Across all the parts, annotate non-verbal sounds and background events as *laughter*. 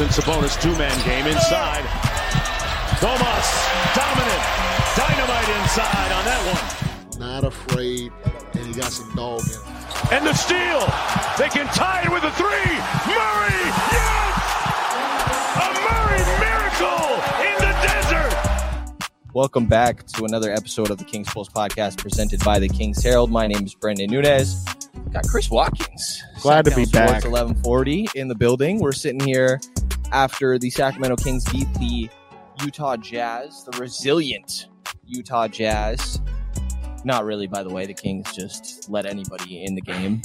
Giannis and Sabonis two-man game inside. Domas, dominant, dynamite inside on that one. Not afraid, and he got some dog in him. And the steal. They can tie it with a three. Murray, yes! A Murray miracle in the desert. Welcome back to another episode of the Kings Pulse podcast presented by the Kings Herald. My name is Brendan Nunez. Got Chris Watkins. Glad to be Sactown Sports back. 1140 in the building. We're sitting here after the Sacramento Kings beat the Utah Jazz, the resilient Utah Jazz. Not really, by the way. The Kings just let anybody in the game.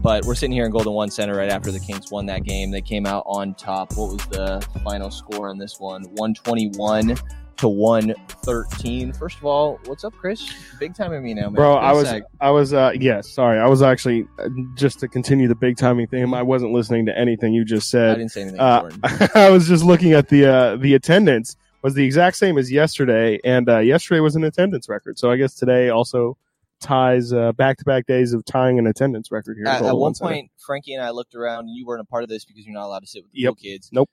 But we're sitting here in Golden One Center right after the Kings won that game. They came out on top. What was the final score in this one? 121 to 113. First of all, what's up, Chris? Big time of me now, man. Bro, I was, sec. I was, uh, yes, sorry, I was actually uh, just to continue the big timing thing. I wasn't listening to anything you just said. I didn't say anything Uh, important. *laughs* I was just looking at the uh, the attendance was the exact same as yesterday, and uh, yesterday was an attendance record. So I guess today also ties back to back days of tying an attendance record here. At, at one point, Frankie and I looked around. You weren't a part of this because you're not allowed to sit with the Yep. kids. Nope.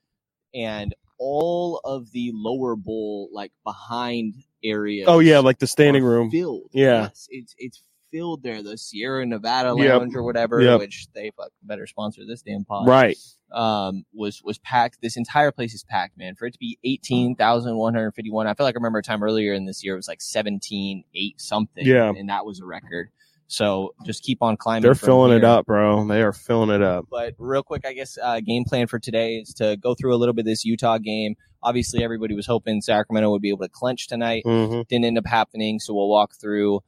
And all of the lower bowl, like behind areas. oh yeah, like the standing room. filled. Yeah. Yes, it's it's filled there. The Sierra Nevada Yep. Lounge or whatever, Yep. which they fuck better sponsor this damn pod. Right. Um, was was packed. This entire place is packed, man. For it to be eighteen thousand one hundred fifty one, I feel like I remember a time earlier in this year it was like seventeen eight something. Yeah. and that was a record. So just keep on climbing. They're filling it up, bro. They are filling it up. But real quick, I guess uh, game plan for today is to go through a little bit of this Utah game. Obviously, everybody was hoping Sacramento would be able to clinch tonight. hmm Didn't end up happening, so we'll walk through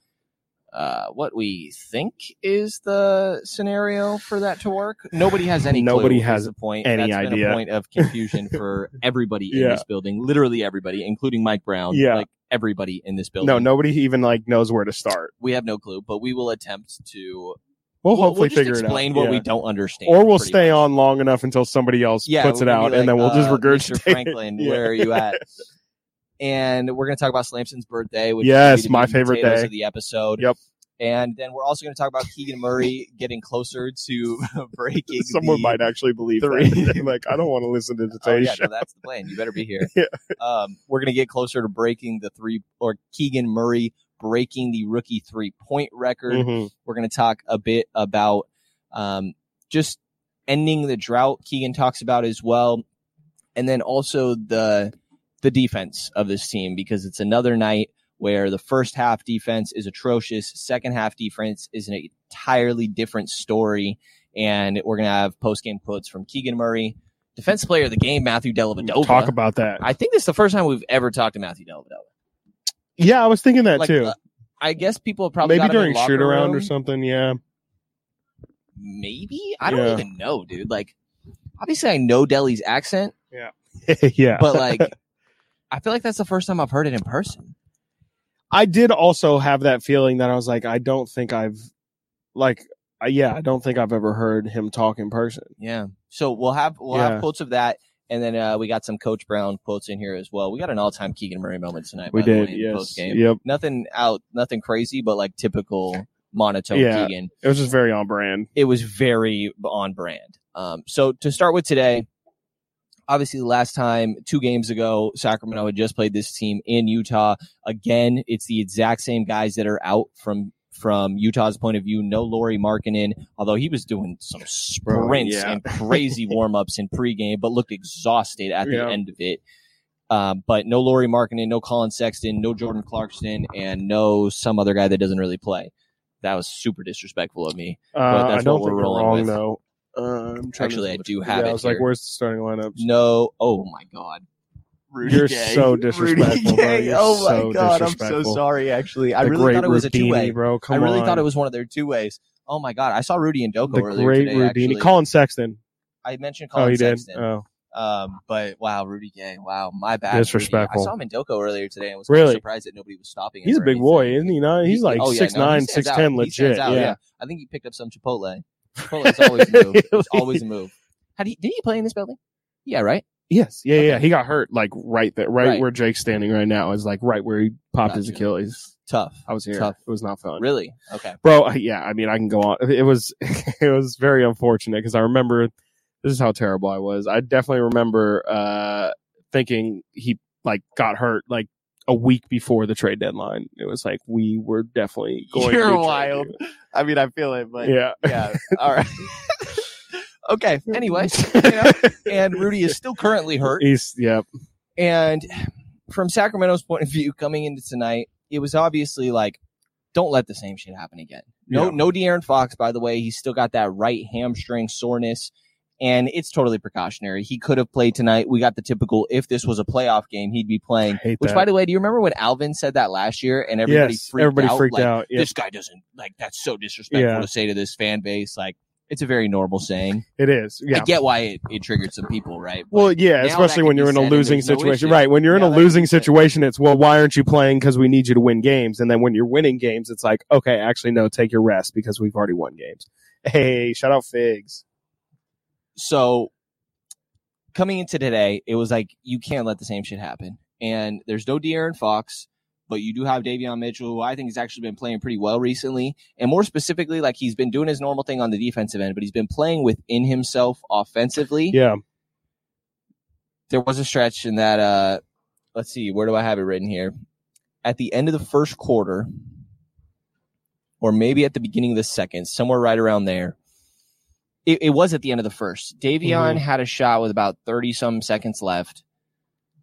uh, what we think is the scenario for that to work. Nobody has any. Nobody clue, has the point. any That's Been idea. a point of confusion *laughs* for everybody in Yeah. this building, literally everybody, including Mike Brown. Yeah. like everybody in this building. No, nobody even like knows where to start. we have no clue, but we will attempt to. We'll, we'll hopefully just figure it out. explain what Yeah. we don't understand, or we'll stay much. on long enough until somebody else yeah, puts it out, be and then we'll just uh, regurgitate. Mr. Franklin, where are you at? *laughs* and we're going to talk about Slamson's birthday, which Yes, is my favorite day. of the episode. Yep. And then we're also going to talk about Keegan Murray getting closer to *laughs* breaking. Someone might actually believe three. *laughs* that. like, I don't want to listen to the *laughs* Oh yeah, no, that's the plan. You better be here. Yeah. Um, we're going to get closer to breaking the three, or Keegan Murray breaking the rookie three point record. Mhm. We're going to talk a bit about um, just ending the drought. Keegan talks about as well, and then also the the defense of this team because it's another night where the first half defense is atrocious, second half defense is an entirely different story, and we're going to have post game quotes from Keegan Murray, defense player of the game, Matthew Dellavedova. Talk about that. I think this is the first time we've ever talked to Matthew Dellavedova. yeah, I was thinking that Like, too. uh, I guess people probably Maybe got during shoot around or something. Yeah. maybe i don't Yeah. even know dude like obviously i know Delly's accent Yeah, *laughs* yeah. but like *laughs* i feel like that's the first time i've heard it in person I did also have that feeling that I was like, I don't think I've, like, yeah, I don't think I've ever heard him talk in person. yeah so we'll have we'll Yeah. have quotes of that and then uh, we got some coach brown quotes in here as well we got an all-time keegan murray moment tonight We did. way, Yes. Yep. nothing out nothing crazy but like typical monotone Yeah. keegan It was just very on brand. it was very on brand. Um, so to start with today, obviously the last time two games ago, Sacramento had just played this team in Utah. Again, it's the exact same guys that are out from from Utah's point of view. No Lauri Markkanen, although he was doing some sprints yeah. and *laughs* crazy warm ups in pregame, but looked exhausted at the Yeah. end of it. Um, but no Lauri Markkanen, no Collin Sexton, no Jordan Clarkson, and no some other guy that doesn't really play. That was super disrespectful of me. Uh, that's I don't what we're think rolling wrong with. though. Uh, I'm Actually, to, I do have yeah, it I was like, where's the starting lineup?" No. Oh my God. Rudy You're Gay. so Rudy disrespectful, bro. You're Oh my so God. I'm so sorry. Actually, I The really thought it was a two way. Rudini, bro. I really on. thought it was one of their two ways. Oh my God. I saw Rudy and DOCO the earlier great today. Rudini. Actually. Collin Sexton. I mentioned Oh, Colin he did. Sexton. Oh, Um, but wow, Rudy Gay. Wow, my bad. Disrespectful. Rudy. I saw him in DOCO earlier today and was kind of Really? surprised that nobody was stopping him. he's a or big boy, anything. isn't he? Not? He's like oh, yeah, six no, nine, stands six out. ten, legit. yeah. I think he picked up some Chipotle. Chipotle's always a move. *laughs* It's Really? always a move. Had he? Did he play in this building? Yeah, right. Yes, yeah, Okay. yeah. He got hurt like right there, right, Right. where Jake's standing right now is like right where he popped his Achilles. Tough. I was here. Tough. It was not fun, Really? Okay. bro. Yeah, I mean, I can go on. It was *laughs* it was very unfortunate because I remember this is how terrible I was. I definitely remember uh, thinking he like got hurt like a week before the trade deadline. It was like we were definitely *laughs* going. You're wild. you. I mean, I feel it, but Yeah. yeah. All right. *laughs* okay. *laughs* Anyways, you know, and Rudy is still currently hurt. He's yep. And from Sacramento's point of view, coming into tonight, it was obviously like, don't let the same shit happen again. No, Yeah. no De'Aaron Fox, by the way. He's still got that right hamstring soreness, and it's totally precautionary. He could have played tonight. We got the typical, if this was a playoff game, he'd be playing. Which, that. by the way, do you remember when Alvin said that last year and everybody yes, freaked everybody out? freaked like, out. Yep. This guy doesn't, like, that's so disrespectful Yeah. to say to this fan base. Like, it's a very normal saying. It is. I get why it, it triggered some people, right? But- Well, yeah, especially when you're in a losing there's no situation. right. When you're in Now a losing situation, it's, well, why aren't you playing? Because we need you to win games. And then when you're winning games, it's like, okay, actually, no, take your rest because we've already won games. Hey, shout out Figs. So coming into today, it was like you can't let the same shit happen. And there's no De'Aaron Fox, but you do have Davion Mitchell, who I think has actually been playing pretty well recently. And more specifically, like he's been doing his normal thing on the defensive end, but he's been playing within himself offensively. Yeah. There was a stretch in that uh let's see, where do I have it written here? At the end of the first quarter, or maybe at the beginning of the second, somewhere right around there. It, it was at the end of the first. Davion Mhm. had a shot with about 30 some seconds left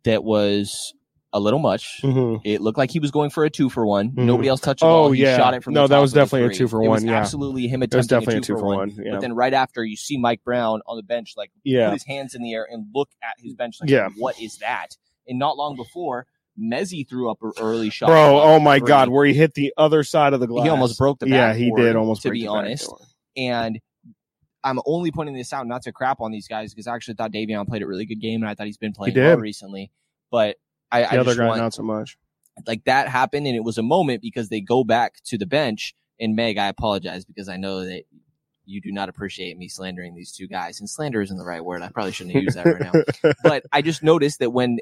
that was a little much. hmm It looked like he was going for a two for one. Mhm. Nobody else touched the Oh. He yeah. shot it from No, that was definitely a two for one, yeah. absolutely him It was attempting definitely a two, for one. Yeah. But then right after, you see Mike Brown on the bench, like yeah. put his hands in the air and look at his bench, like, Yeah. what is that? And not long before, Mezzi threw up an early shot. Bro, oh my three. God, where he hit the other side of the glass. He almost broke the Yeah, he did almost to be honest. backboard. And I'm only pointing this out not to crap on these guys because I actually thought Davion played a really good game and I thought he's been playing well recently. But I, I The other just guy, want, not so much. like that happened and it was a moment because they go back to the bench and Meg, I apologize because I know that you do not appreciate me slandering these two guys and slander isn't the right word. I probably shouldn't have used that right now. *laughs* But I just noticed that when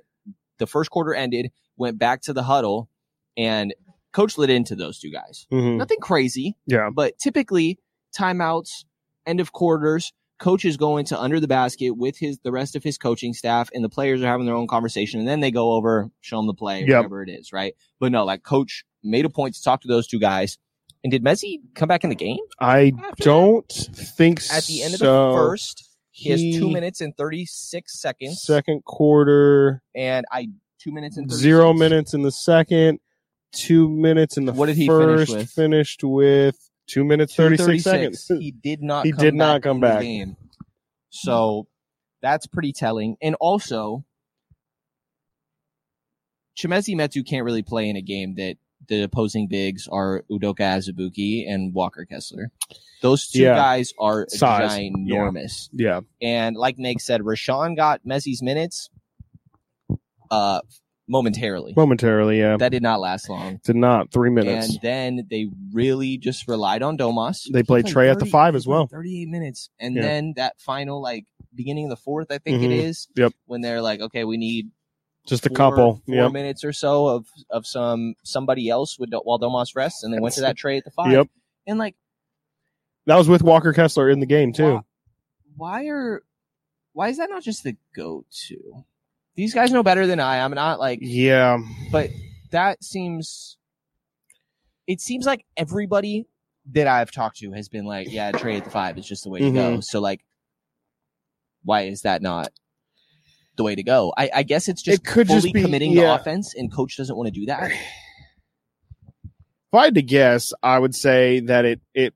the first quarter ended, went back to the huddle and coach lit into those two guys. Mhm. Nothing crazy, Yeah. but typically timeouts, end of quarters, coach is going to under the basket with his the rest of his coaching staff and the players are having their own conversation and then they go over, show them the play, Yep. whatever it is, right? But no, like coach made a point to talk to those two guys. And did Messi come back in the game I don't think that? at the end of so. the first? He has two minutes and thirty six seconds, Second quarter, and I two minutes and 36. zero minutes in the second, two minutes in the What did he finish first. with? Finished with two minutes thirty six seconds. He did not. He come did not back come back. game. So that's pretty telling. And also, Chimezie Metu can't really play in a game that the opposing bigs are Udoka Azubuike and Walker Kessler. Those two Yeah. guys are Size. ginormous. yeah, And like Meg said, Richaun got Messi's minutes uh momentarily. momentarily. Yeah, That did not last long. did not three minutes. And then they really just relied on Domas. They He played Trey at the five as well. 38 minutes. And Yeah. then that final, like, beginning of the fourth, I think it Mhm. is. Yep. When they're like, okay, we need Just a couple. four Yep. minutes or so of, of some somebody else with, while Domas rests. And they went to that Trey at the five. Yep. And like, That was with Walker Kessler in the game too. why, why are, why is that not just the go to? These guys know better than I. I'm not like, Yeah, but that seems it seems like everybody that I've talked to has been like, yeah, Trey at the five is just the way to go. Mm-hmm. So like, why is that not the way to go? I, I guess it's just It could fully just be- committing yeah. to offense, and coach doesn't want to do that. if I had to guess, I would say that it it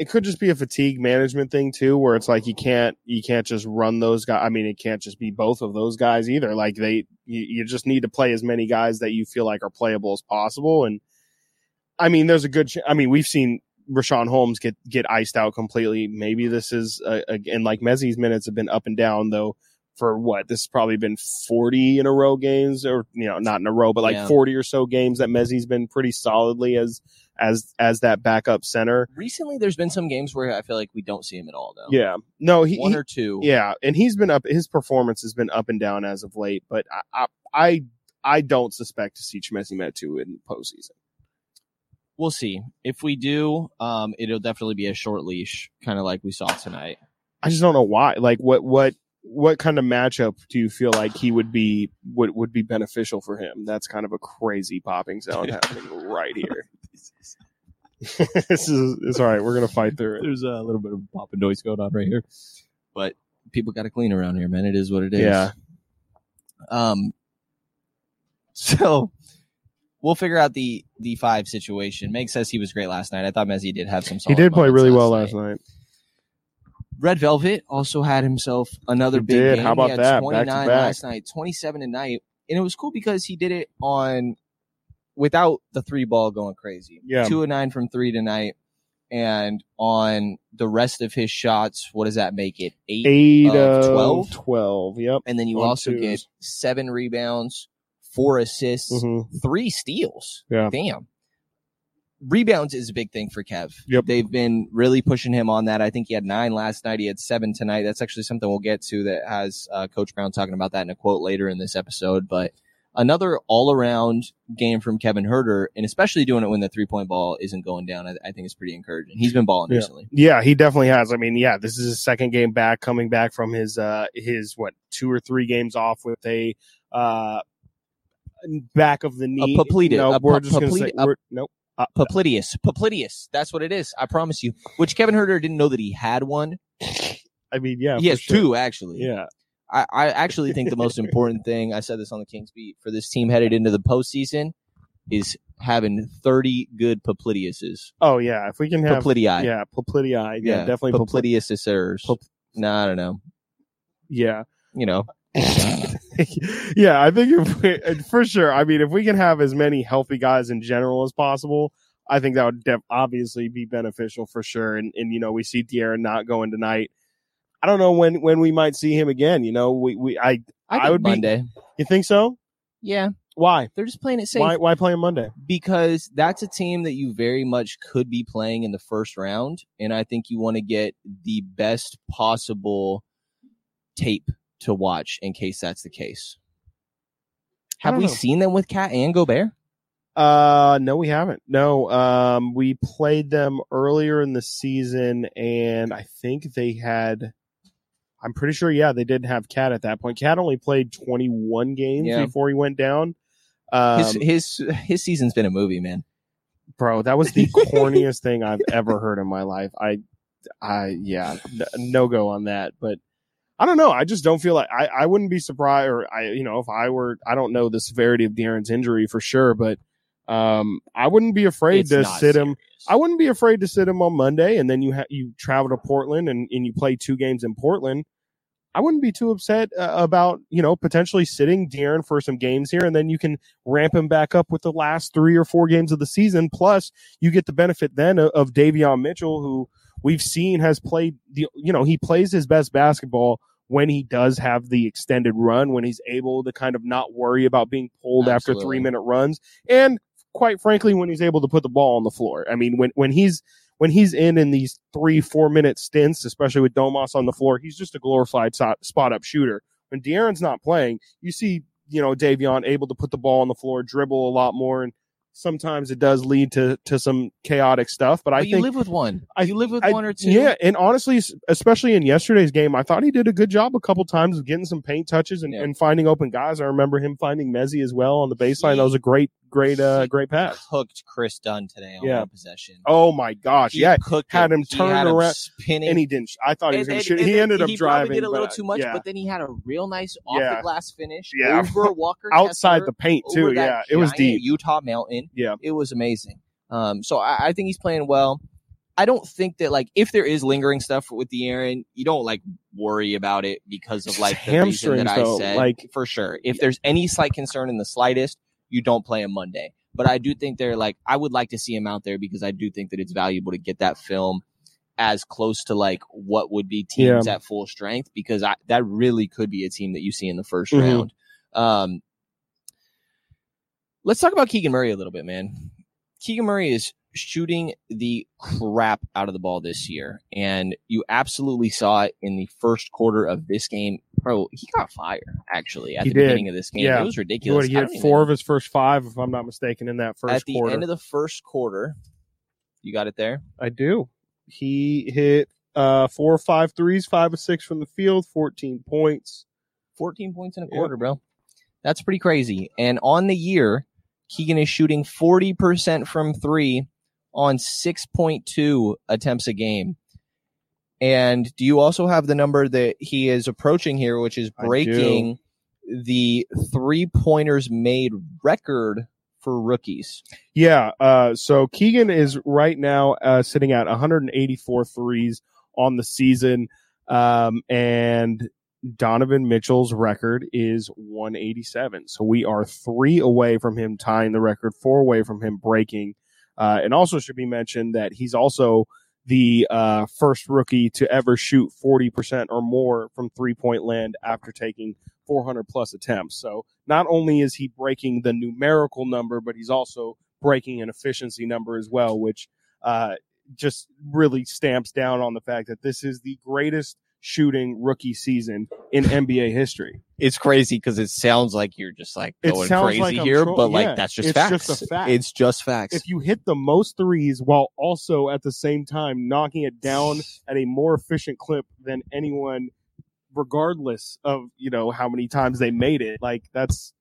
it could just be a fatigue management thing too, where it's like you can't you can't just run those guys. I mean, it can't just be both of those guys either. Like they, you, you just need to play as many guys that you feel like are playable as possible. And I mean, there's a good. Ch- I mean, we've seen Richaun Holmes get get iced out completely. Maybe this is uh, again like Mezzi's minutes have been up and down though. For what this has probably been forty in a row games, or you know, not in a row, but like Yeah. forty or so games that Mezzi's been pretty solidly as as as that backup center. Recently, there's been some games where I feel like we don't see him at all, though. Yeah, no, he, one he- or two. yeah, and he's been up. His performance has been up and down as of late, but I I I, I don't suspect to see Chimezie Metu in postseason. we'll see. If we do, um, it'll definitely be a short leash, kind of like we saw tonight. I just don't know why. Like, what what what kind of matchup do you feel like he would be would would be beneficial for him? That's kind of a crazy popping sound *laughs* happening right here. *laughs* this is it's all right. We're gonna fight through it. There's a little bit of popping noise going on right here, but people got to clean around here, man. It is what it is. Yeah. Um. *laughs* So we'll figure out the the five situation. Meg says he was great last night. I thought Messi did have some. He did play really well last night. night. Red Velvet also had himself another He big did. game. How about he had that? 29 last night, 27 tonight. And it was cool because he did it on without the three ball going crazy. Yeah. Two of nine from three tonight. And on the rest of his shots, what does that make it? Eight. Eight of of 12? 12. Yep. And then you on also twos. get seven rebounds, four assists, hmm three steals. Yeah. Damn. Rebounds is a big thing for Kev. Yep. They've been really pushing him on that. I think he had nine last night. He had seven tonight. That's actually something we'll get to that has uh, Coach Brown talking about that in a quote later in this episode. But another all around game from Kevin Huerter, and especially doing it when the three point ball isn't going down, I, I think is pretty encouraging. He's been balling Yeah. recently. Yeah, he definitely has. I mean, yeah, this is his second game back, coming back from his uh his what two or three games off with a uh back of the knee. poplite- No, a we're just gonna say nope. Uh, Popliteus. Popliteus. That's what it is. I promise you. Which Kevin Huerter didn't know that he had one. I mean, yeah, he has sure. two, actually. Yeah, I, I actually think the most *laughs* important thing I said this on the Kings beat for this team headed into the postseason is having thirty good Popliteuses. oh yeah. If we can have Poplitii. yeah, Poplitii, yeah, yeah, definitely Poplitii. Popliteus. Pop- no, I don't know. Yeah, You know, *laughs* yeah. I think if we, for sure. I mean, if we can have as many healthy guys in general as possible, I think that would def- obviously be beneficial for sure. And and you know, we see De'Aaron not going tonight. I don't know when when we might see him again. You know, we we I I, I would be- Monday. you think so? Yeah, Why? they're just playing it safe Why why play on Monday? because that's a team that you very much could be playing in the first round, and I think you want to get the best possible tape to watch in case that's the case. Have we know. seen them with Cat and Gobert? Uh, no, we haven't. No, um, we played them earlier in the season, and I think they had. I'm pretty sure, yeah, they did have Cat at that point. Cat only played 21 games Yeah. before he went down. Um, his his his season's been a movie, man. bro, that was the *laughs* corniest thing I've ever heard in my life. I, I, yeah, no go on that. But I don't know. I just don't feel like I, I wouldn't be surprised, or I, you know, if I were, I don't know the severity of De'Aaron's injury for sure, but um, I wouldn't be afraid It's to sit him. I wouldn't be afraid to sit him on Monday, and then you ha- you travel to Portland and, and you play two games in Portland. I wouldn't be too upset uh, about you know potentially sitting De'Aaron for some games here, and then you can ramp him back up with the last three or four games of the season. Plus, you get the benefit then of, of Davion Mitchell, who we've seen has played the you know he plays his best basketball when he does have the extended run, when he's able to kind of not worry about being pulled after three minute runs, and quite frankly, when he's able to put the ball on the floor. I mean, when when he's when he's in in these three four minute stints, especially with Domas on the floor, he's just a glorified spot up shooter. When De'Aaron's not playing, you see you know Davion able to put the ball on the floor, dribble a lot more, and sometimes it does lead to to some chaotic stuff. But I But you think live with one. I- you live with I- one or two. yeah, and honestly, especially in yesterday's game, I thought he did a good job a couple times of getting some paint touches and, Yeah. and finding open guys. I remember him finding Mezzi as well on the baseline. That was a great, great, uh, great pass. Hooked Kris Dunn today on Yeah. possession. Oh my gosh, He yeah, cooked had him turned around, spinning. and he didn't. I thought he was going to shoot. and He ended up he driving. Probably did a little but, too much, yeah, but then he had a real nice off Yeah. the glass finish Yeah. *laughs* over Walker outside Kessler, the paint too. Yeah, it was deep. Utah mountain. Yeah. it was amazing. Um, so I, I think he's playing well. I don't think that like if there is lingering stuff with De'Aaron, you don't like worry about it because of like the reason that I though, said. like- for sure, if there's any slight concern in the slightest, you don't play him Monday. But I do think they're like I would like to see him out there because I do think that it's valuable to get that film as close to like what would be teams at full strength because I, that really could be a team that you see in the 1st Mhm. round. Um, let's talk about Keegan Murray a little bit, man. Keegan Murray is shooting the crap out of the ball this year, and you absolutely saw it in the first quarter of this game. Bro, he got fire actually at He the did. beginning of this game. Yeah. It was ridiculous. he had four of his first five, if I'm not mistaken, in that first at the quarter. end of the first quarter. You got it there. I do. He hit uh, four or five threes, five or six from the field, 14 points. 14 points in a quarter, bro. That's pretty crazy. And on the year, Keegan is shooting 40% from three on 6.2 attempts a game. And do you also have the number that he is approaching here, which is breaking the three pointers made record for rookies? Yeah. Uh, so Keegan is right now uh, sitting at 184 threes on the season. Um, and Donovan Mitchell's record is 187. So we are three away from him tying the record, four away from him breaking. Uh, and also should be mentioned that he's also the uh, first rookie to ever shoot 40% or more from three point land after taking 400 plus attempts. So not only is he breaking the numerical number, but he's also breaking an efficiency number as well, which uh, just really stamps down on the fact that this is the greatest shooting rookie season in NBA history. It's crazy because it sounds like you're just like going crazy like here, tro- but like that's just it's facts. just a fact. It's just facts. If you hit the most threes while also at the same time knocking it down *sighs* at a more efficient clip than anyone, regardless of you know how many times they made it, like that's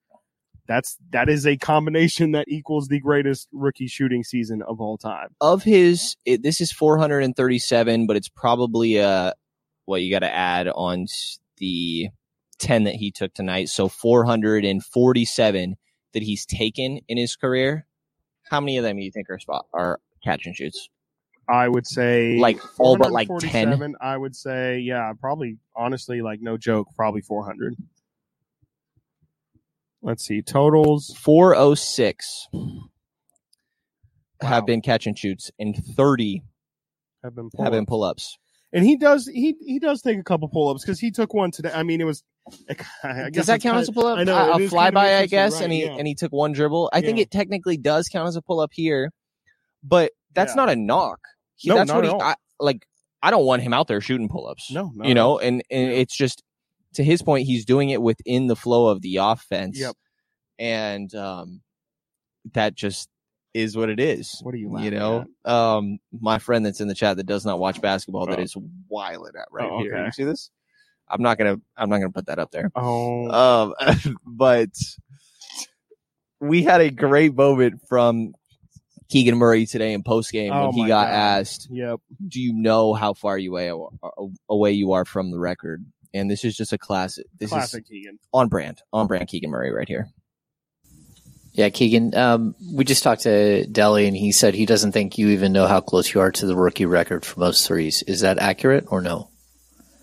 that's that is a combination that equals the greatest rookie shooting season of all time. of his it, this is 437 but it's probably uh what you got to add on the 10 that he took tonight so 447 that he's taken in his career how many of them do you think are spot are catch and shoots I would say Like, all but, like, 10? I would say, yeah, probably honestly, like no joke, probably 400. Let's see totals. 406 Wow. have been catch and shoots and 30 Have been have been pull-ups. pull-ups and he does he he does take a couple pull ups because he took one today. I mean, it was. I does that count as a pull-up I know, a, it a kind of flyby i guess right, and he yeah. and he took one dribble i think it technically does count as a pull-up here but that's Yeah. not a knock He- No, that's what at he. I, like i don't want him out there shooting pull-ups No, not you know and and Yeah. it's just to his point he's doing it within the flow of the offense Yep. and um that just is what it is What are you you know at? um my friend that's in the chat that does not watch basketball that Oh. is wiling at right Oh, here okay. you see this i'm not gonna i'm not gonna put that up there Oh, um, *laughs* but we had a great moment from Keegan Murray today in post game Oh when he got God. asked, yep. "Do you know how far you away away you are from the record?" And this is just a classic. This Classic is Keegan. on brand, on brand Keegan Murray right here. Yeah, Keegan. Um, we just talked to Delly, and he said he doesn't think you even know how close you are to the rookie record for most threes. Is that accurate or no?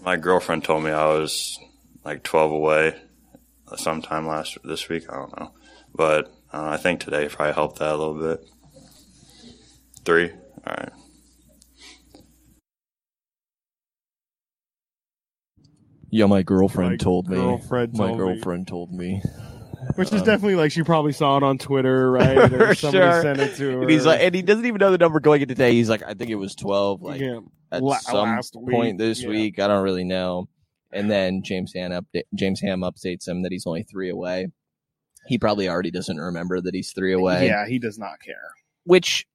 My girlfriend told me I was like 12 away sometime last this week. I don't know, but uh, I think today probably helped that a little bit. Three. All right. Yeah, my girlfriend My told me. girlfriend my told me. girlfriend told me. Which is Um, definitely like she probably saw it on Twitter, *laughs* right? Or somebody sure. sent it to her. And he's like, and he doesn't even know the number going into today. He's like, I think it was twelve. Like yeah. at La- some last point week, this yeah. week. I don't really know. And then James Ham update James Ham updates him that he's only three away. He probably already doesn't remember that he's three away. Yeah, he does not care. Which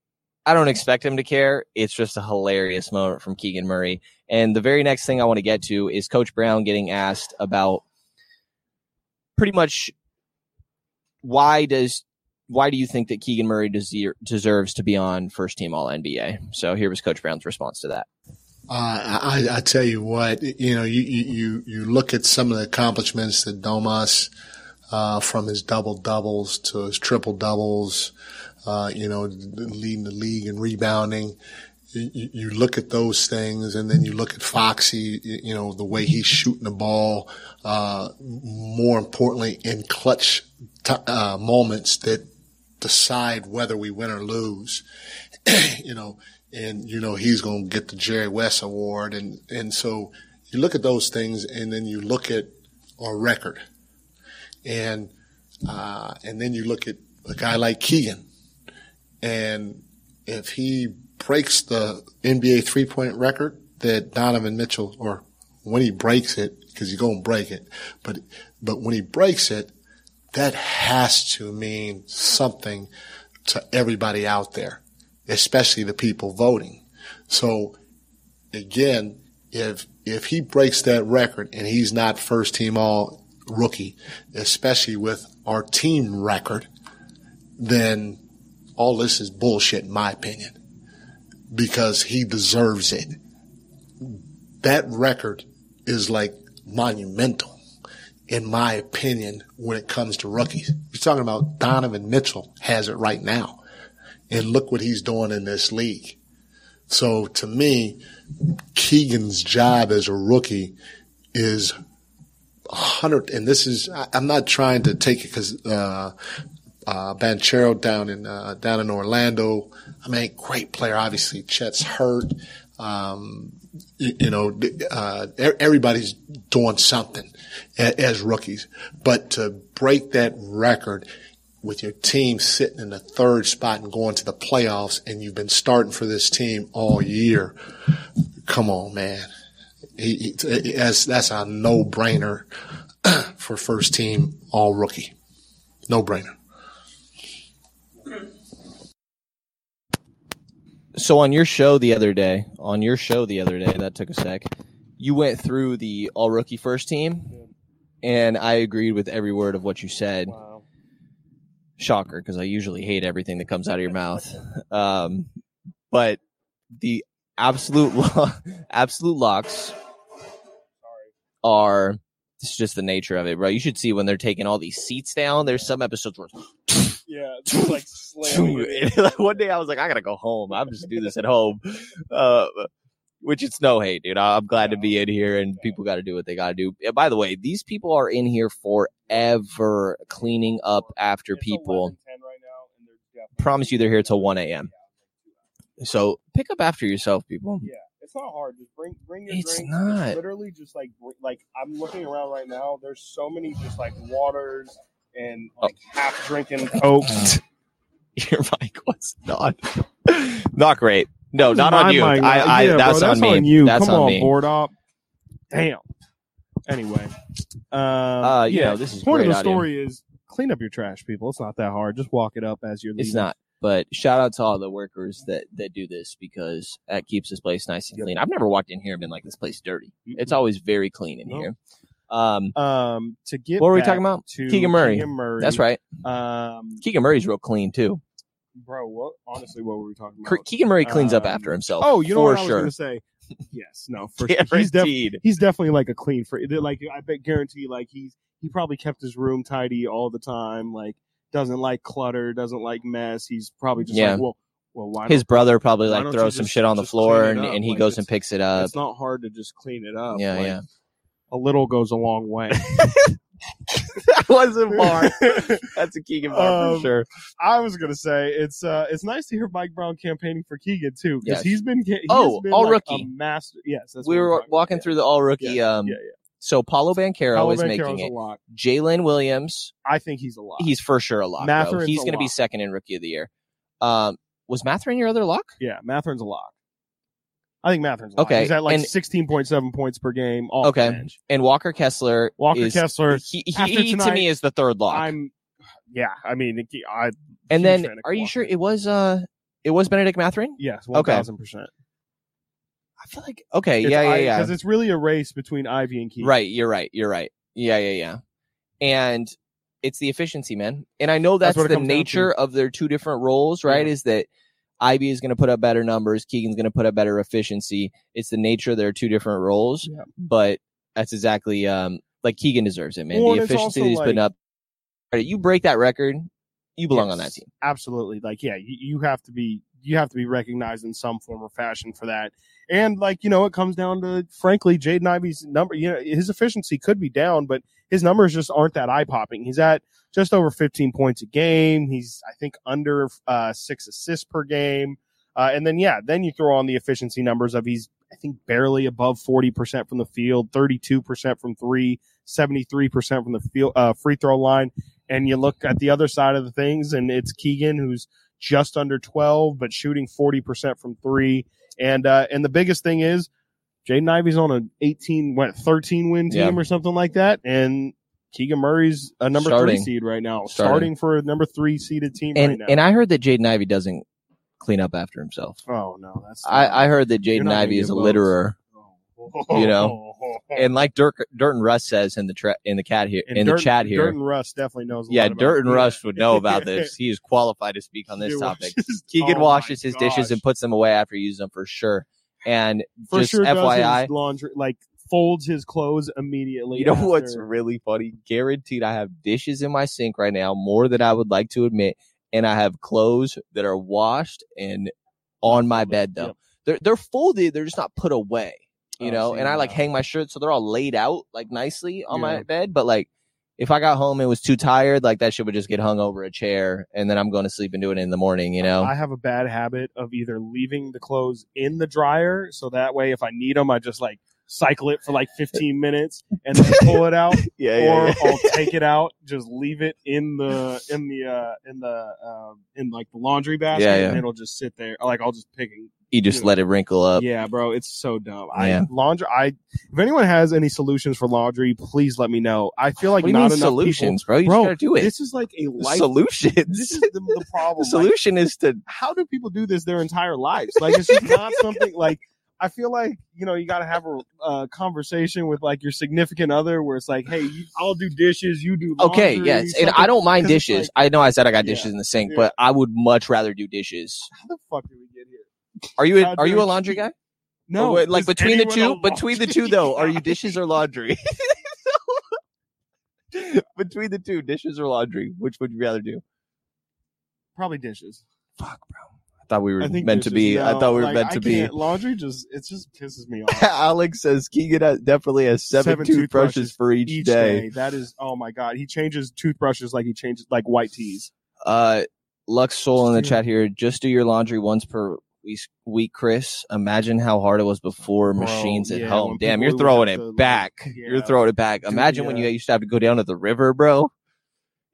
I don't expect him to care. It's just a hilarious moment from Keegan Murray. And the very next thing I want to get to is Coach Brown getting asked about pretty much why does why do you think that Keegan Murray deser- deserves to be on first team All NBA? So here was Coach Brown's response to that. Uh, I, I tell you what, you know, you, you, you- look at some of the accomplishments that Domas, uh, from his double doubles to his triple doubles, uh, you know, leading the league in rebounding. You, you look at those things and then you look at Foxy, you know, the way he's shooting the ball, uh, more importantly in clutch, t- uh, moments that decide whether we win or lose. *clears throat* you know, and you know he's going to get the Jerry West Award, and and so you look at those things, and then you look at our record, and uh, and then you look at a guy like Keegan, and if he breaks the NBA three point record that Donovan Mitchell, or when he breaks it, because he's going to break it, but but when he breaks it, that has to mean something to everybody out there, especially the people voting. So again, if if he breaks that record and he's not first team all rookie, especially with our team record, then all this is bullshit in my opinion. Because he deserves it. That record is like monumental in my opinion when it comes to rookies. You're talking about Donovan Mitchell has it right now. And look what he's doing in this league. So to me, Keegan's job as a rookie is a hundred, and this is, I'm not trying to take it because, uh, uh, Banchero down in, uh, down in Orlando. I mean, great player. Obviously, Chet's hurt. Um, you, you know, uh, everybody's doing something as rookies, but to break that record with your team sitting in the third spot and going to the playoffs and you've been starting for this team all year. Come on, man. He, he, that's, that's a no brainer *clears throat* for first team all rookie. No brainer. So on your show the other day, on your show the other day, that took a sec. You went through the all rookie first team, and I agreed with every word of what you said. Wow. Shocker, because I usually hate everything that comes out of your mouth. Um, but the absolute lo- *laughs* absolute locks are it's just the nature of it, bro. You should see when they're taking all these seats down. There's some episodes where Yeah, just like *laughs* slamming it in. like *laughs* one day I was like, I gotta go home. I'm just do this at home. Uh, which it's no hate, dude. I'm glad to be in here and people got to do what they got to do. And by the way, these people are in here forever cleaning up after It's people. 11:10 right now, and they're definitely- Promise you they're here till 1 a.m. So pick up after yourself, people. Yeah, it's not hard. Just bring bring your It's drinks. not. literally just like like I'm looking around right now. There's so many just like waters and Oh. half drinking Coke. *laughs* Your mic was not *laughs* not great. No, not on you. I, I yeah, bro, that's, on me. you. That's Come on on, me. board op. Damn. Anyway, um, Uh, you yeah. know, this is point of the audio. story is clean up your trash, people. It's not that hard. Just walk it up as you're leaving. It's not. But shout out to all the workers that that do this because that keeps this place nice and Yep. clean. I've never walked in here and been like this place dirty. It's always very clean in No. here. Um, Um, to get What were we talking about? To Keegan Murray. Keegan Murray. that's right. Um, Keegan Murray's real clean too. bro, what? Honestly, what were we talking about? Keegan Murray cleans up Um, after himself. Oh, you know what I was sure. gonna say? Yes, no, *laughs* for sure. He's, def- he's definitely like a clean for like I bet guarantee like he's he probably kept his room tidy all the time. Like doesn't like clutter, doesn't like mess. He's probably just Yeah. like well, well, why His brother probably like throws some just- shit on the floor and, and he Like, goes and picks it up. it's not hard to just clean it up. Yeah, Like, yeah. A little goes a long way. *laughs* that wasn't bar. *laughs* That's a Keegan bar Um, for sure. I was gonna say it's uh it's nice to hear Mike Brown campaigning for Keegan too because Yes. he's been he Oh, been all like rookie. a master. Yes, that's We were walking about. through the all rookie. Yeah, Um, yeah, yeah. so Paolo Banchero Paolo is Banchero's making it. lock. Jalen Williams, I think he's a lot. he's for sure a lock. Mathurin's He's going to be second in rookie of the year. Um, was Mathurin your other lock? Yeah, Mathurin's a lock. I think Mathurin's lock. Okay, He's at like and- 16.7 points per game off Okay. And Walker Kessler. Walker is, Kessler, He, he, he to me is the third lock. I'm, yeah, I mean, I, and then, are you Walker. sure it was uh, it was Bennedict Mathurin? yes, Okay. 1000%. I feel like okay, yeah, yeah, yeah. Because it's really a race between Ivey and Keegan. Right, you're right. You're right. Yeah, yeah, yeah. And it's the efficiency, man. And I know That's that's, the nature of their two different roles, right? Yeah. Is that Ivey is going to put up better numbers, Keegan's going to put up better efficiency. It's the nature of their two different roles, Yeah. but that's exactly um like Keegan deserves it, man. Well, the efficiency that he's putting like- up. Right, You break that record, you belong on that team. Absolutely. Like, yeah, you, you have to be you have to be recognized in some form or fashion for that. And like, you know, it comes down to frankly, Jaden Ivey's number, you know, his efficiency could be down, but his numbers just aren't that eye popping. He's at just over 15 points a game. He's, I think, under uh, six assists per game. Uh, and then, yeah, then you throw on the efficiency numbers of he's, I think, barely above 40% from the field, 32% from three, 73% from the field, uh, free throw line and you look at the other side of the things and it's Keegan who's just under 12 but shooting 40% from 3 and uh and the biggest thing is Jaden Ivey's on an 18 what 13 win team Yeah. or something like that and Keegan Murray's a number 3 seed right now Starting. starting, for a number 3 seeded team And right now and I heard that Jaden Ivey doesn't clean up after himself. Oh no, that's I, I heard that Jaden Ivey is a litterer. You know, *laughs* and like Dirt, Dirt and Russ says in the tra- in the cat here And in Dirt- the chat here. Dirt and Russ definitely knows. A yeah, Dirt and. Russ would know about *laughs* this. He is qualified to speak on this topic. washes- Keegan oh washes his dishes and puts them away after he uses them for sure. And for just sure does FYI, laundry like folds his clothes immediately. You know what's really funny? Guaranteed, I have dishes in my sink right now more than I would like to admit, and I have clothes that are washed and on my bed though. They're they're folded. They're just not put away. Oh, you Oh, know, and I like hang my shirts so they're all laid out like nicely on my bed. But like, if I got home and was too tired, like that shit would just get hung over a chair, and then I'm going to sleep and do it in the morning. You know, I have a bad habit of either leaving the clothes in the dryer so that way if I need them, I just like cycle it for like *laughs* 15 minutes and then pull it out, *laughs* yeah, or I'll *laughs* take it out, just leave it in the in the uh in the um in like the laundry basket, Yeah, yeah. and it'll just sit there. Like I'll just pick and you just you know. let it wrinkle up. yeah, bro, it's so dumb. Yeah. I laundry. I if anyone has any solutions for laundry, please let me know. I feel like what do you not enough solutions, bro? You Bro, gotta do it. This is like a life. solution. This is the, the problem. the Like, solution is to how do people do this their entire lives? Like it's just not something like I feel like you know you got to have a uh, conversation with like your significant other where it's like, hey, you, I'll do dishes, you do. Laundry, Okay, yes, and. I don't mind *laughs* dishes. like, I know I said I got Yeah, dishes in the sink, yeah. but I would much rather do dishes. how the fuck did we get here? Are you a, are you do a I- laundry guy? No, Or like between the two, between the two though, are you *laughs* dishes or laundry? *laughs* between the two, dishes or laundry, which would you rather do? Probably dishes. Fuck, bro. I thought we were meant to be. I no, thought we were like, meant to be. Laundry just it just pisses me *laughs* off. Alex says Keegan has, definitely has seven, Seven toothbrushes, toothbrushes for each, Each day. day. That is oh my god. He changes toothbrushes like he changes like white tees. Uh, Lux Soul in the chat here. Just do your laundry once per week, Chris. Imagine how hard it was before Bro, machines at yeah, home. Damn, you're throwing it to, like, back. yeah. You're throwing it back. Dude, Imagine when you used to have to go down to the river, bro,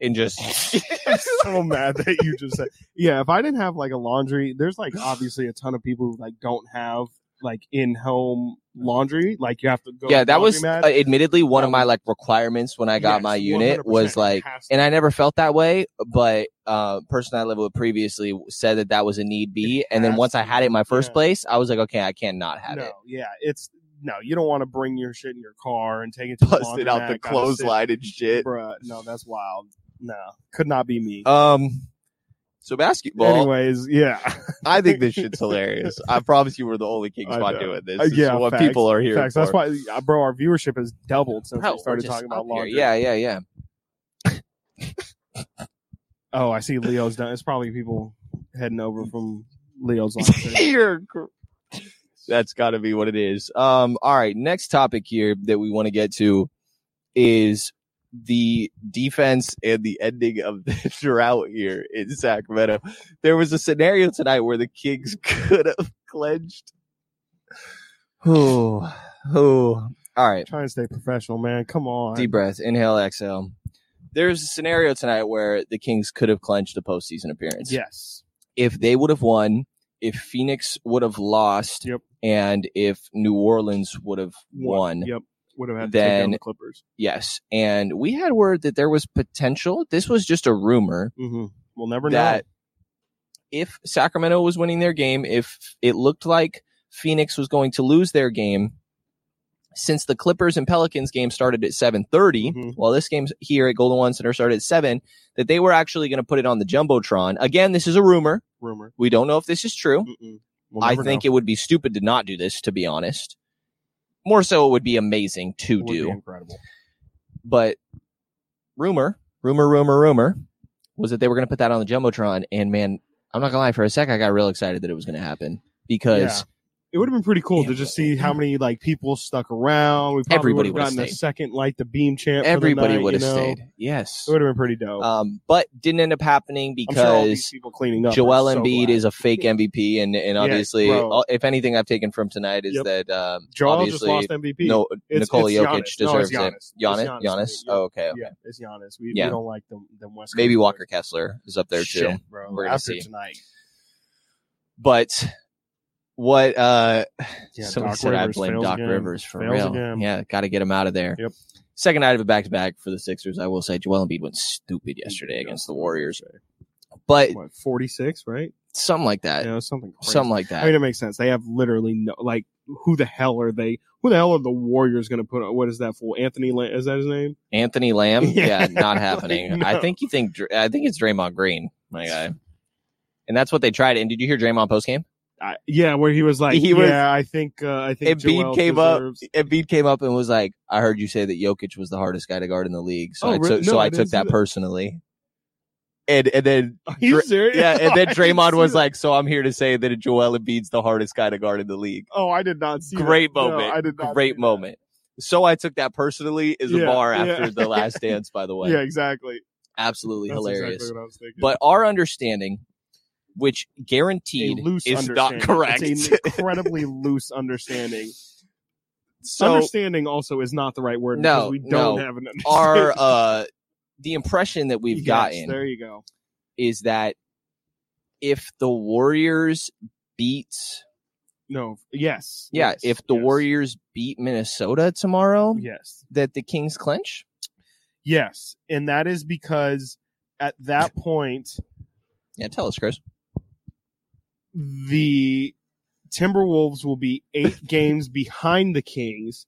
and just. *laughs* I'm so mad that you just said yeah if i didn't have like a laundry there's like obviously a ton of people who like don't have like in-home laundry like you have to go yeah, to that was uh, admittedly one That of my like requirements when I got Yes, my unit was like, and I never felt that way, but uh, person I lived with previously said that that was a need be, and then once I had it in my first yeah. place, I was like, okay, I can't have no it. yeah it's no you don't want to bring your shit in your car and take it to Busted the out laundromat, the gotta clothesline and shit. bruh no that's wild no could not be me Um, so basketball. anyways yeah *laughs* I think this *laughs* shit's hilarious. I promise you, we're the only King I Spot doing this. Uh, This is yeah, what facts, people are here Facts. for. that's why uh, bro our viewership has doubled since we started talking about here. Yeah, yeah, yeah. *laughs* oh i see leo's done it's probably people heading over from leo's laundry That's got to be what it is. Um, all right, next topic here that we want to get to is the defense and the ending of *laughs* the drought here in Sacramento. There was a scenario tonight where the Kings *laughs* could have clenched. Oh, oh. All right. trying to stay professional, man. Come on. Deep breath, inhale, exhale. There's a scenario tonight where the Kings could have clenched a postseason appearance. Yes. If they would have won, if Phoenix would have lost, Yep. and if New Orleans would have won, Yep. Would have had to take Then- the Clippers. yes. And we had word that there was potential. This was just a rumor Mm-hmm. We'll never that know. if Sacramento was winning their game, if it looked like Phoenix was going to lose their game, since the Clippers and Pelicans game started at 7:30, Mhm. while this game here at Golden One Center started at 7, that they were actually going to put it on the Jumbotron. Again, this is a rumor. Rumor. We don't know if this is true. We'll I think know. it would be stupid to not do this, to be honest. More so, it would be amazing to It would be do. incredible. But rumor, rumor, rumor, rumor was that they were going to put that on the jumbotron. And man, I'm not gonna lie, for a sec, I got real excited that it was going to happen because It would have been pretty cool Yeah. to just see how many like people stuck around. We probably Everybody would have gotten stayed. second like the beam champ. everybody would have you know? stayed. Yes. It would have been pretty dope. Um, but didn't end up happening I'm sure because people cleaning up. Joel so Embiid glad. is a fake MVP, and and obviously, all- if anything I've taken from tonight is Yep. that um, Joel just obviously lost MVP. no It's- Nikola it's Jokic Giannis. No, deserves it's Giannis. it. Giannis, Giannis, Giannis. Oh, okay, okay. Yeah, it's Giannis. We, Yeah. we don't like them. them West Maybe Walker. Kessler is up there too. Shit, bro. We're gonna After see. tonight, But what uh yeah, *laughs* somebody Doc said I blame Doc again. Rivers for Fails real. again. Yeah, got to get him out of there. Yep. Second night of a back to back for the Sixers. I will say Joel Embiid went stupid yesterday against the Warriors. but what forty six, right? something like that. Know, something crazy. something like that. I mean, it makes sense. They have literally no like. Who the hell are they? Who the hell are the Warriors going to put? on What is that for? Anthony? Lam- is that his name? Anthony Lamb, *laughs* yeah, Yeah, not like, happening. *laughs* no. I think you think I think it's Draymond Green, my guy, and that's what they tried. And did you hear Draymond post game? I, yeah, where he was like, *laughs* He was- yeah, I think, uh, I think Embiid Joel came deserves- up. Embiid came up and was like, "I heard you say that Jokic was the hardest guy to guard in the league, so Oh, I really? took so No, I I took that that. personally." And and then Are you Dra- serious? yeah, and then *laughs* Draymond was that. like, "So I'm here to say that Joel Embiid's the hardest guy to guard in the league." "Oh, I did not see." Great that. No, moment. I did not. Great that. moment. So I took that personally is a Yeah, bar yeah. after the *laughs* last dance, by the way. Yeah, exactly. Absolutely That's hilarious. exactly what I was thinking. But our understanding, which guaranteed is not correct. It's an *laughs* incredibly loose understanding. so understanding also is not the right word No, because we don't no. have an understanding. *laughs* our uh the impression that we've Yes, gotten There you go. is that if the Warriors beat No. Yes. yeah, yes, if the yes, Warriors beat Minnesota tomorrow, Yes. that the Kings clinch? Yes, and that is because at that *laughs* point Yeah, tell us, Chris. The Timberwolves will be eight *laughs* games behind the Kings,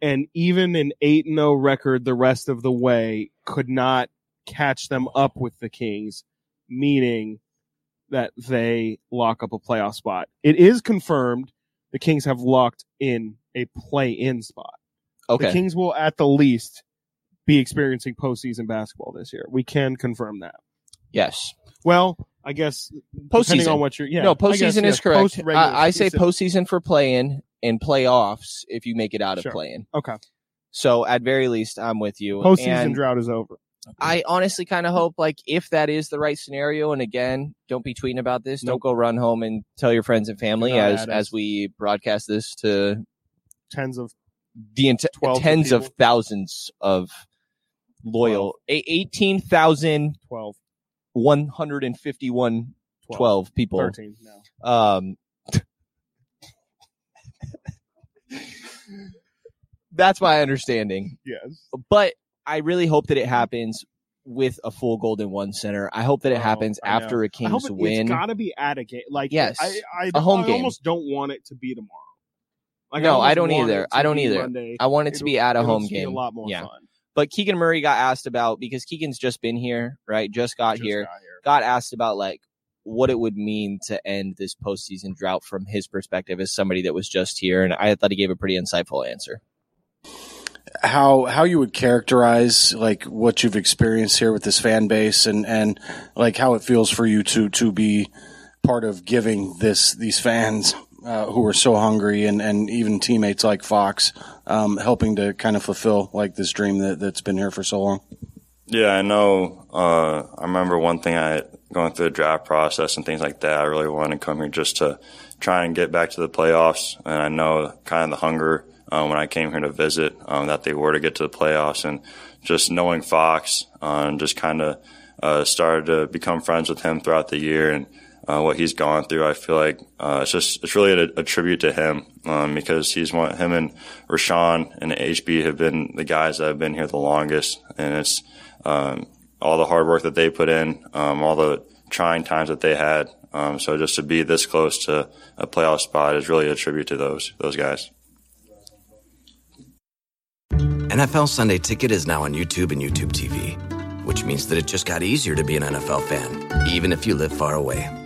and even an eight and zero record the rest of the way could not catch them up with the Kings, meaning that they lock up a playoff spot. It is confirmed the Kings have locked in a play-in spot. Okay. The Okay. Kings will at the least be experiencing postseason basketball this year. We can confirm that. yes. Well, I guess depending Postseason. on what you're yeah. no, I guess, postseason yes, is correct. post-regular I, I say season. postseason for play-in and playoffs if you make it out of Sure. play-in. Okay. So at very least, I'm with you. Postseason And drought is over. I honestly kind of hope, like, if that is the right scenario, and again, don't be tweeting about this. Don't Nope. go run home and tell your friends and family not as as we broadcast this to Tens of the int- 12 tens of people. thousands of loyal a- 18,151 12. 12. 12 people. 13 now. Um, that's my understanding. Yes. But I really hope that it happens with a full Golden One center. I hope that it Oh, happens I know. after a I hope Kings it, win. It's got to be at a game. Like, Yes. I, I, A home I game. almost don't want it to be tomorrow. Like, No, I don't either. I don't either. Monday. I want it to be at a home game. A lot more Yeah. fun. But Keegan Murray got asked about because Keegan's just been here, right? Just got Just here. got here. Got asked about like what it would mean to end this postseason drought from his perspective as somebody that was just here, and I thought he gave a pretty insightful answer. how how you would characterize like what you've experienced here with this fan base and and like how it feels for you to to be part of giving this these fans uh, who were so hungry and and even teammates like Fox um, helping to kind of fulfill like this dream that that's been here for so long. Yeah, I know. Uh, I remember one thing I going through the draft process and things like that. I really wanted to come here just to try and get back to the playoffs. And I know kind of the hunger um, when I came here to visit um, that they were to get to the playoffs. And just knowing Fox, uh, and just kind of uh, started to become friends with him throughout the year and uh, what he's gone through. I feel like uh, it's just it's really a, a tribute to him um, because he's one him and Richaun and HB have been the guys that have been here the longest, and it's um, all the hard work that they put in, um, all the trying times that they had. Um, so just to be this close to a playoff spot is really a tribute to those those guys. NFL Sunday Ticket is now on YouTube and YouTube TV, which means that it just got easier to be an NFL fan, even if you live far away.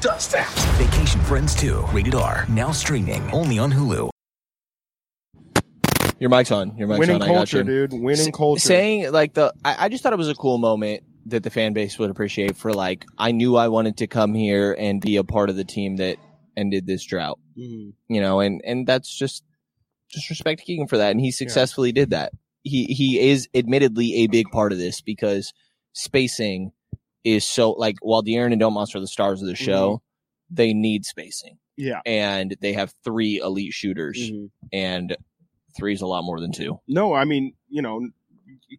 Who does that? Vacation Friends 2, rated R, now streaming only on Hulu. Your mic's on. Your mic's Winning on. I got culture, you. dude. Winning S- culture. Saying like the, I, I just thought it was a cool moment that the fan base would appreciate for like, I knew I wanted to come here and be a part of the team that ended this drought. Mhm. You know, and and that's just just respect to Keegan for that, and he successfully did that. He he is admittedly a big part of this because spacing is so like while De'Aaron and Domas are the stars of the show, they need spacing. Yeah. and they have three elite shooters, Mhm. and three is a lot more than two. No, I mean, you know,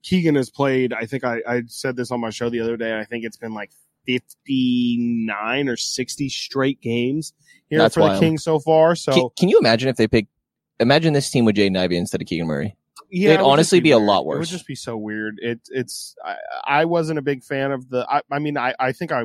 Keegan has played. I think I, I said this on my show the other day. I think it's been like fifty nine or sixty straight games here That's for the wild. Kings so far. So can, can you imagine if they pick? Imagine this team with Jaden Ivey instead of Keegan Murray. Yeah, It'd it honestly be, a lot worse. It would just be so weird. It, it's I, I wasn't a big fan of the. I, I mean, I, I think I,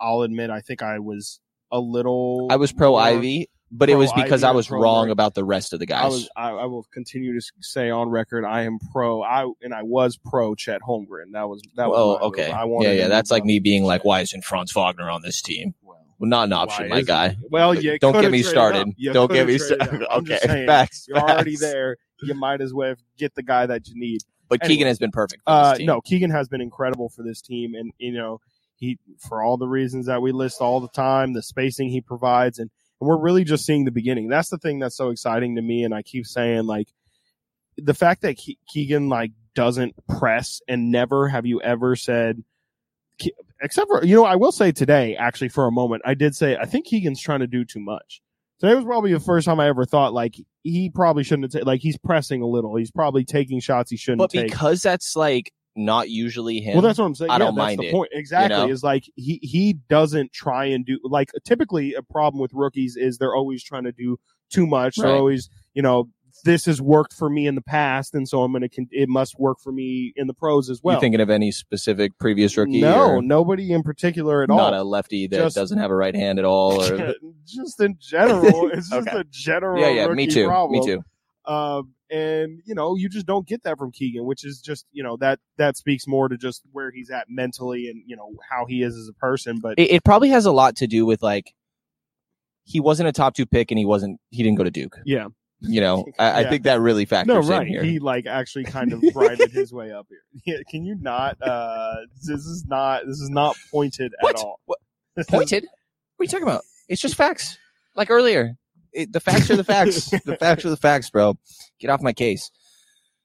I'll admit, I think I was a little. I was pro Ivey, but it was because Ivey I was wrong about the rest of the guys. I was. I, I will continue to say on record, I am pro. I and I was pro Chet Holmgren. That was that was. oh, okay. I yeah, yeah. That's like me being like, why isn't Franz Wagner on this team? Well, not an option, Why my guy. Well, you don't get me started. Don't get me started. *laughs* Okay, facts. You're already there. You might as well get the guy that you need. But Anyway. Keegan has been perfect. For this Uh, team. no, Keegan has been incredible for this team, and you know he for all the reasons that we list all the time, the spacing he provides, and, and we're really just seeing the beginning. That's the thing that's so exciting to me, and I keep saying like the fact that Ke- Keegan like doesn't press, and never have you ever said. Except for you know, I will say today, actually, for a moment, I did say I think Keegan's trying to do too much. Today was probably the first time I ever thought like he probably shouldn't have ta- like he's pressing a little. He's probably taking shots he shouldn't but take. because that's like not usually him. Well, that's what I'm saying. I Yeah, don't that's mind the it. point. Exactly. you know? Is like he he doesn't try and do like typically a problem with rookies is they're always trying to do too much. They're always you know this has worked for me in the past, and so I'm gonna con- it must work for me in the pros as well. you thinking of any specific previous rookie? no, nobody in particular at not all. a lefty that Just- doesn't have a right hand at all. Or *laughs* just in general, *laughs* it's just Okay. a general. yeah, yeah. Me too. Problem. Me too. Um, and you know, you just don't get that from Keegan, which is just you know that that speaks more to just where he's at mentally and you know how he is as a person. But It, it probably has a lot to do with like he wasn't a top two pick and he wasn't he didn't go to Duke. yeah, You know, *laughs* I, I think that really factors no, in right. here. He like actually kind of righted his way up here. *laughs* Yeah, can you not? Uh, this is not. This is not pointed at all. What? *laughs* Pointed? What are you talking about? It's just facts. Like earlier, it, the facts are the facts. the facts are the facts, bro. Get off my case.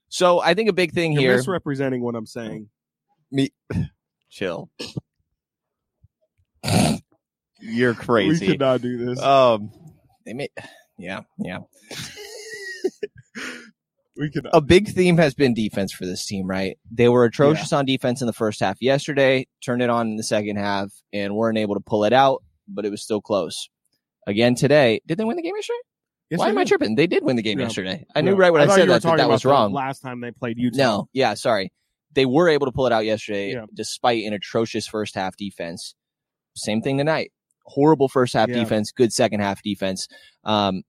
So I think a big thing You're here. misrepresenting what I'm saying. Me, *coughs* chill. You're crazy. We could not do this. Um, they may, yeah, yeah. *laughs* we could. A big theme has been defense for this team, right? They were atrocious on defense in the first half yesterday, turned it on in the second half, and weren't able to pull it out, but it was still close. Again today, did they win the game yesterday? Yes, Why am I tripping? They did win the game Yeah. yesterday. I knew right when I, thought said that that, that was wrong. Last time they played Utah. No, yeah, sorry. They were able to pull it out yesterday Yeah. despite an atrocious first half defense. Same thing tonight. Horrible first half Yeah. defense, good second half defense. Um,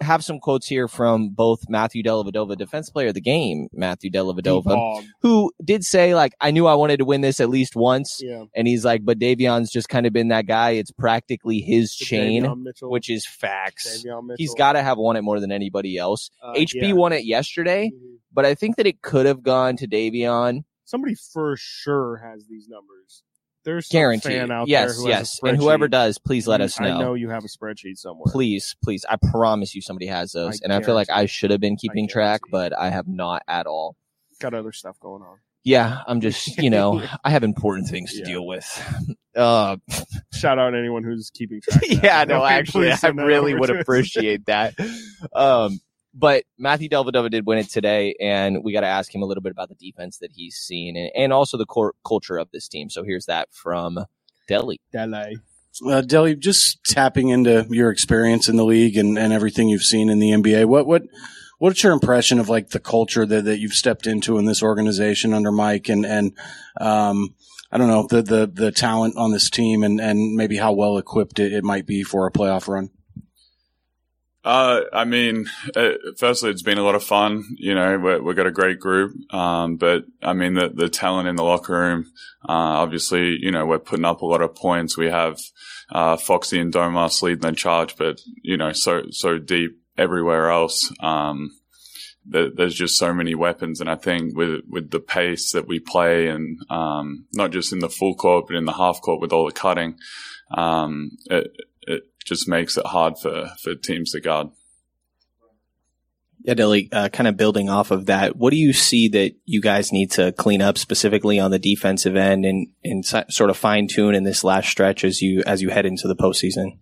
have some quotes here from both Matthew Dellavedova, defense player of the game, Matthew Dellavedova, who did say like, I knew I wanted to win this at least once. Yeah. And he's like, but Davion's just kind of been that guy. It's practically his chain, which is facts. He's got to have won it more than anybody else. Uh, HB yeah. won it yesterday, Mhm. but I think that it could have gone to Davion. Somebody for sure has these numbers. There's out yes, there who yes. And whoever does, please let us know. I know you have a spreadsheet somewhere. Please, please. I promise you somebody has those. I and I feel like. I should have been keeping track, but I have not at all. Got other stuff going on. Yeah, I'm just, you know, *laughs* I have important things to Yeah. deal with. *laughs* Uh, Shout out anyone who's keeping track. *laughs* yeah, no, actually, I really would appreciate that. Um, but Matthew Dellavedova did win it today, and we got to ask him a little bit about the defense that he's seen and, and also the cor- culture of this team. So here's that from Delly. Delly. Uh, Delly, just tapping into your experience in the league and, and everything you've seen in the NBA. What what what's your impression of like the culture that, that you've stepped into in this organization under Mike and and um, I don't know the the the talent on this team and and maybe how well equipped it, it might be for a playoff run. Uh, I mean, uh, firstly, it's been a lot of fun. You know, we're, we've got a great group. Um, but I mean, the, the talent in the locker room, uh, obviously, you know, we're putting up a lot of points. We have, uh, Foxy and Domas leading the charge, but, you know, so, so deep everywhere else. Um, there, there's just so many weapons. And I think with, with the pace that we play and, um, not just in the full court, but in the half court with all the cutting, um, it, it just makes it hard for, for teams to guard. Yeah, Delly, uh, kind of building off of that, what do you see that you guys need to clean up specifically on the defensive end and, and sort of fine tune in this last stretch as you as you head into the postseason?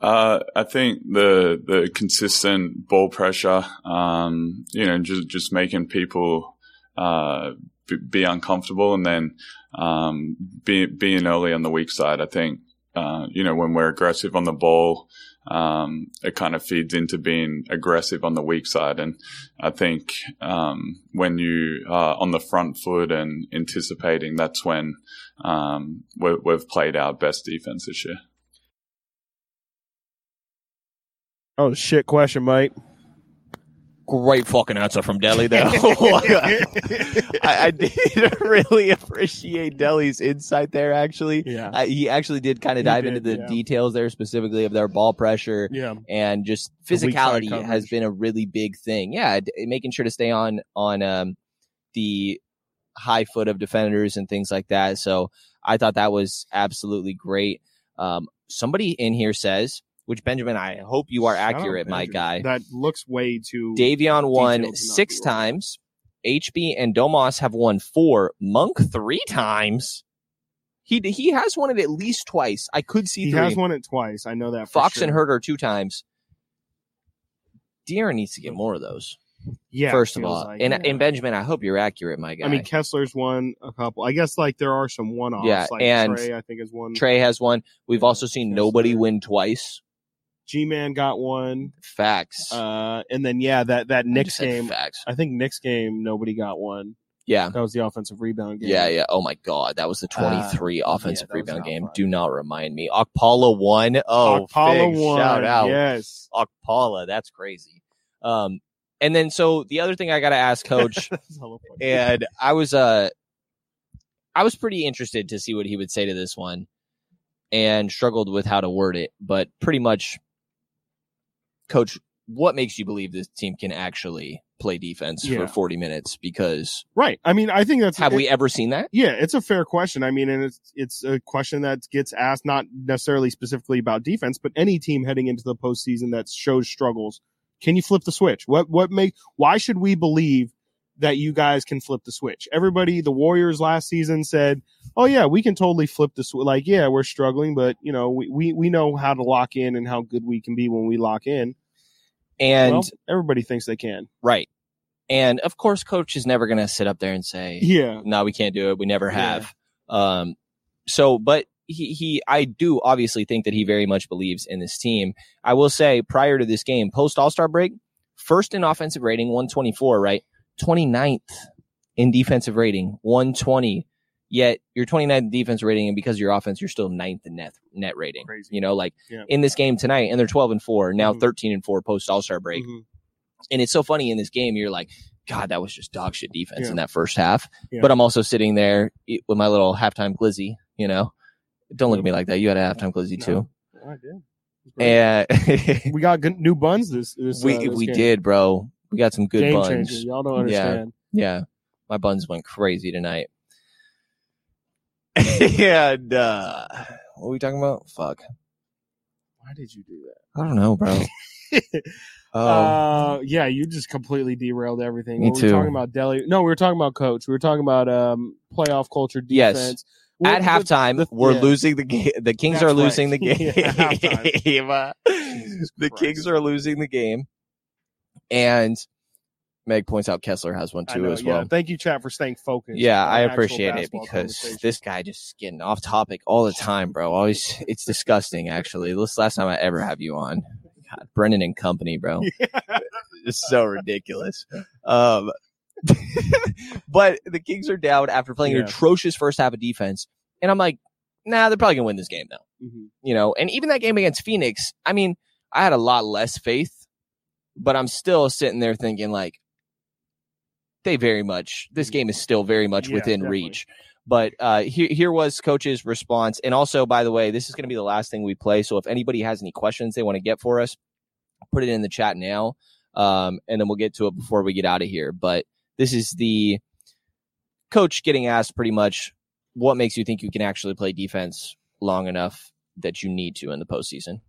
Uh, I think the the consistent ball pressure, um, you know, just just making people uh, be, be uncomfortable, and then um, be, being early on the weak side. I think uh, you know when we're aggressive on the ball, um, it kind of feeds into being aggressive on the weak side. And I think um, when you are on the front foot and anticipating, that's when um, we we've played our best defense this year. Oh shit! Question, Mike. Great fucking answer from Delly, though. *laughs* I, I did *laughs* really appreciate Delly's insight there. Actually, Yeah. Uh, he actually did kind of dive did, into the yeah. details there, specifically of their ball pressure, Yeah. and just The weak side physicality has been a really big thing. Yeah, d- making sure to stay on on um, the high foot of defenders and things like that. So I thought that was absolutely great. Um, somebody in here says, which Benjamin, I hope you are Shout accurate, my guy. That looks way too. Davion won detailed to not six times. HB and Domas have won four. Monk three times. He he has won it at least twice. I could see He three. has won it twice. I know that. For Fox sure. and Huerter two times. De'Aaron needs to get more of those. Yeah. first of all, like, and yeah. and Benjamin, I hope you're accurate, my guy. I mean, Kessler's won a couple. I guess like there are some one offs. Yeah, like and Trey, I think is one. Trey has one. We've also seen nobody win twice. G Man got one. Facts. Uh, and then yeah, that that Knicks game. facts. I think Knicks game nobody got one. Yeah. That was the offensive rebound game. Yeah, yeah. Oh my god, that was the 23 Uh, offensive yeah, rebound game. fun. Do not remind me. Okpala won. Oh, Okpala Fig, won, Shout out. yes. Okpala. That's crazy. Um, and then so the other thing I got to ask *laughs* coach That's hella funny. and I was uh I was pretty interested to see what he would say to this one and struggled with how to word it, but pretty much coach, what makes you believe this team can actually play defense Yeah. for 40 minutes because Right. I mean, I think that's have it- we ever seen that? Yeah, it's a fair question. I mean, and it's it's a question that gets asked not necessarily specifically about defense, but any team heading into the postseason that shows struggles. Can you flip the switch? What what make why should we believe that you guys can flip the switch? Everybody, the Warriors last season said, "Oh yeah, we can totally flip the switch." Like, yeah, we're struggling, but you know, we, we we know how to lock in and how good we can be when we lock in. And Well, everybody thinks they can. right. And of course coach is never going to sit up there and say, Yeah. no, we can't do it. We never Yeah. have. Um, so, but he, he, I do obviously think that he very much believes in this team. I will say prior to this game, post All Star break, first in offensive rating, 124, right? 29th in defensive rating, 120. Yet you're 29th in defense rating, and because of your offense, you're still ninth in net net rating. Crazy. You know, like Yeah. in this game tonight, and they're 12 and four now, Mhm. 13 and four post All Star break. Mhm. And it's so funny in this game, you're like, God, that was just dog shit defense Yeah. in that first half. Yeah. But I'm also sitting there with my little halftime glizzy, you know. Don't look at me like that. You had a halftime glizzy too. I did. And We got good, new buns this. this we uh, this we game. did, bro. We got some good Game buns. changer. Y'all don't understand. Yeah, yeah. My buns went crazy tonight. *laughs* *laughs* and uh what were we talking about? Fuck. Why did you do that? I don't know, bro. *laughs* Oh. Uh, yeah, you just completely derailed everything. Me What were too. We talking about Delly? No, we were talking about coach. We were talking about um playoff culture defense. Yes. defense. At halftime, the- we're yeah. losing the game. The Kings That's are losing right. the game. Yeah, the Kings are losing the game. And Meg points out Kessler has one too know, as yeah. well. Thank you, chat, for staying focused. Yeah, I appreciate it because this guy just getting off topic all the time, bro. Always, it's disgusting. Actually, this last time I ever have you on, God, Brendan and company, bro. *laughs* It's so ridiculous. Um, *laughs* but the Kings are down after playing an atrocious first half of defense, and I'm like, nah, they're probably gonna win this game though. Mhm. You know, and even that game against Phoenix, I mean, I had a lot less faith, but I'm still sitting there thinking like, they very much this game is still very much Yeah, within definitely. reach. But uh, here, here was coach's response, and also, by the way, this is going to be the last thing we play. So if anybody has any questions they want to get for us, put it in the chat now. um, and then we'll get to it before we get out of here. But this is the coach getting asked pretty much what makes you think you can actually play defense long enough that you need to in the postseason.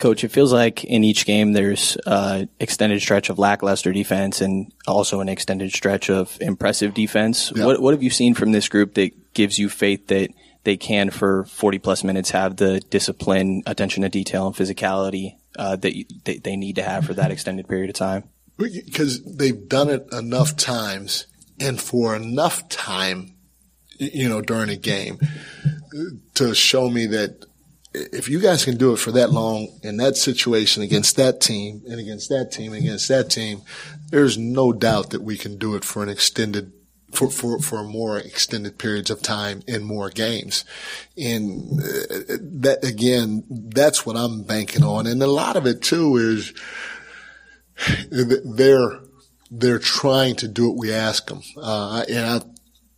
Coach, it feels like in each game there's uh, extended stretch of lackluster defense and also an extended stretch of impressive defense. Yeah. What what have you seen from this group that gives you faith that they can, for 40 plus minutes, have the discipline, attention to detail, and physicality uh, that you, they, they need to have for that extended period of time? because they've done it enough times and for enough time, you know, during a game to show me that if you guys can do it for that long in that situation against that team and against that team and against that team, there's no doubt that we can do it for an extended for, for, for more extended periods of time in more games. And uh, that again, that's what I'm banking on. And a lot of it too is they're, they're trying to do what we ask them. Uh, and I,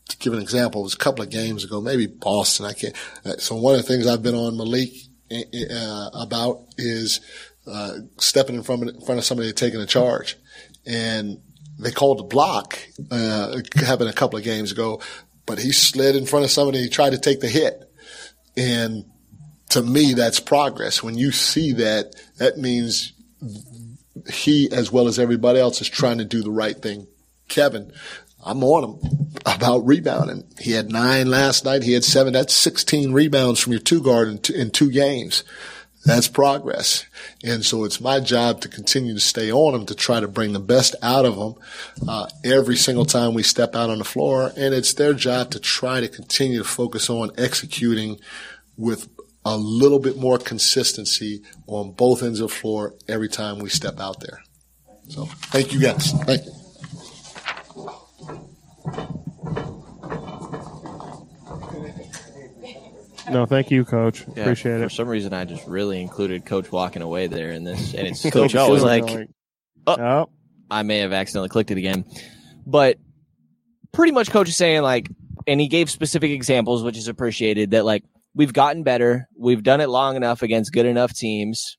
to give an example, it was a couple of games ago, maybe Boston. I can't. Uh, so one of the things I've been on Malik uh, about is uh, stepping in front of, in front of somebody taking a charge, and they called the block. Uh, happened a couple of games ago, but he slid in front of somebody. He tried to take the hit, and to me, that's progress. When you see that, that means he, as well as everybody else, is trying to do the right thing. Kevin, I'm on him about rebounding. He had nine last night. He had seven. That's 16 rebounds from your two guard in two, in two games. That's progress. And so it's my job to continue to stay on him to try to bring the best out of him uh, every single time we step out on the floor. And it's their job to try to continue to focus on executing with a little bit more consistency on both ends of the floor every time we step out there. So thank you guys. Thank you. No, thank you, Coach. Yeah, Appreciate For it. For some reason, I just really included Coach walking away there in this, and it's *laughs* Coach, going. feels like Oh, I may have accidentally clicked it again, but pretty much Coach is saying like, and he gave specific examples, which is appreciated. That like we've gotten better, we've done it long enough against good enough teams.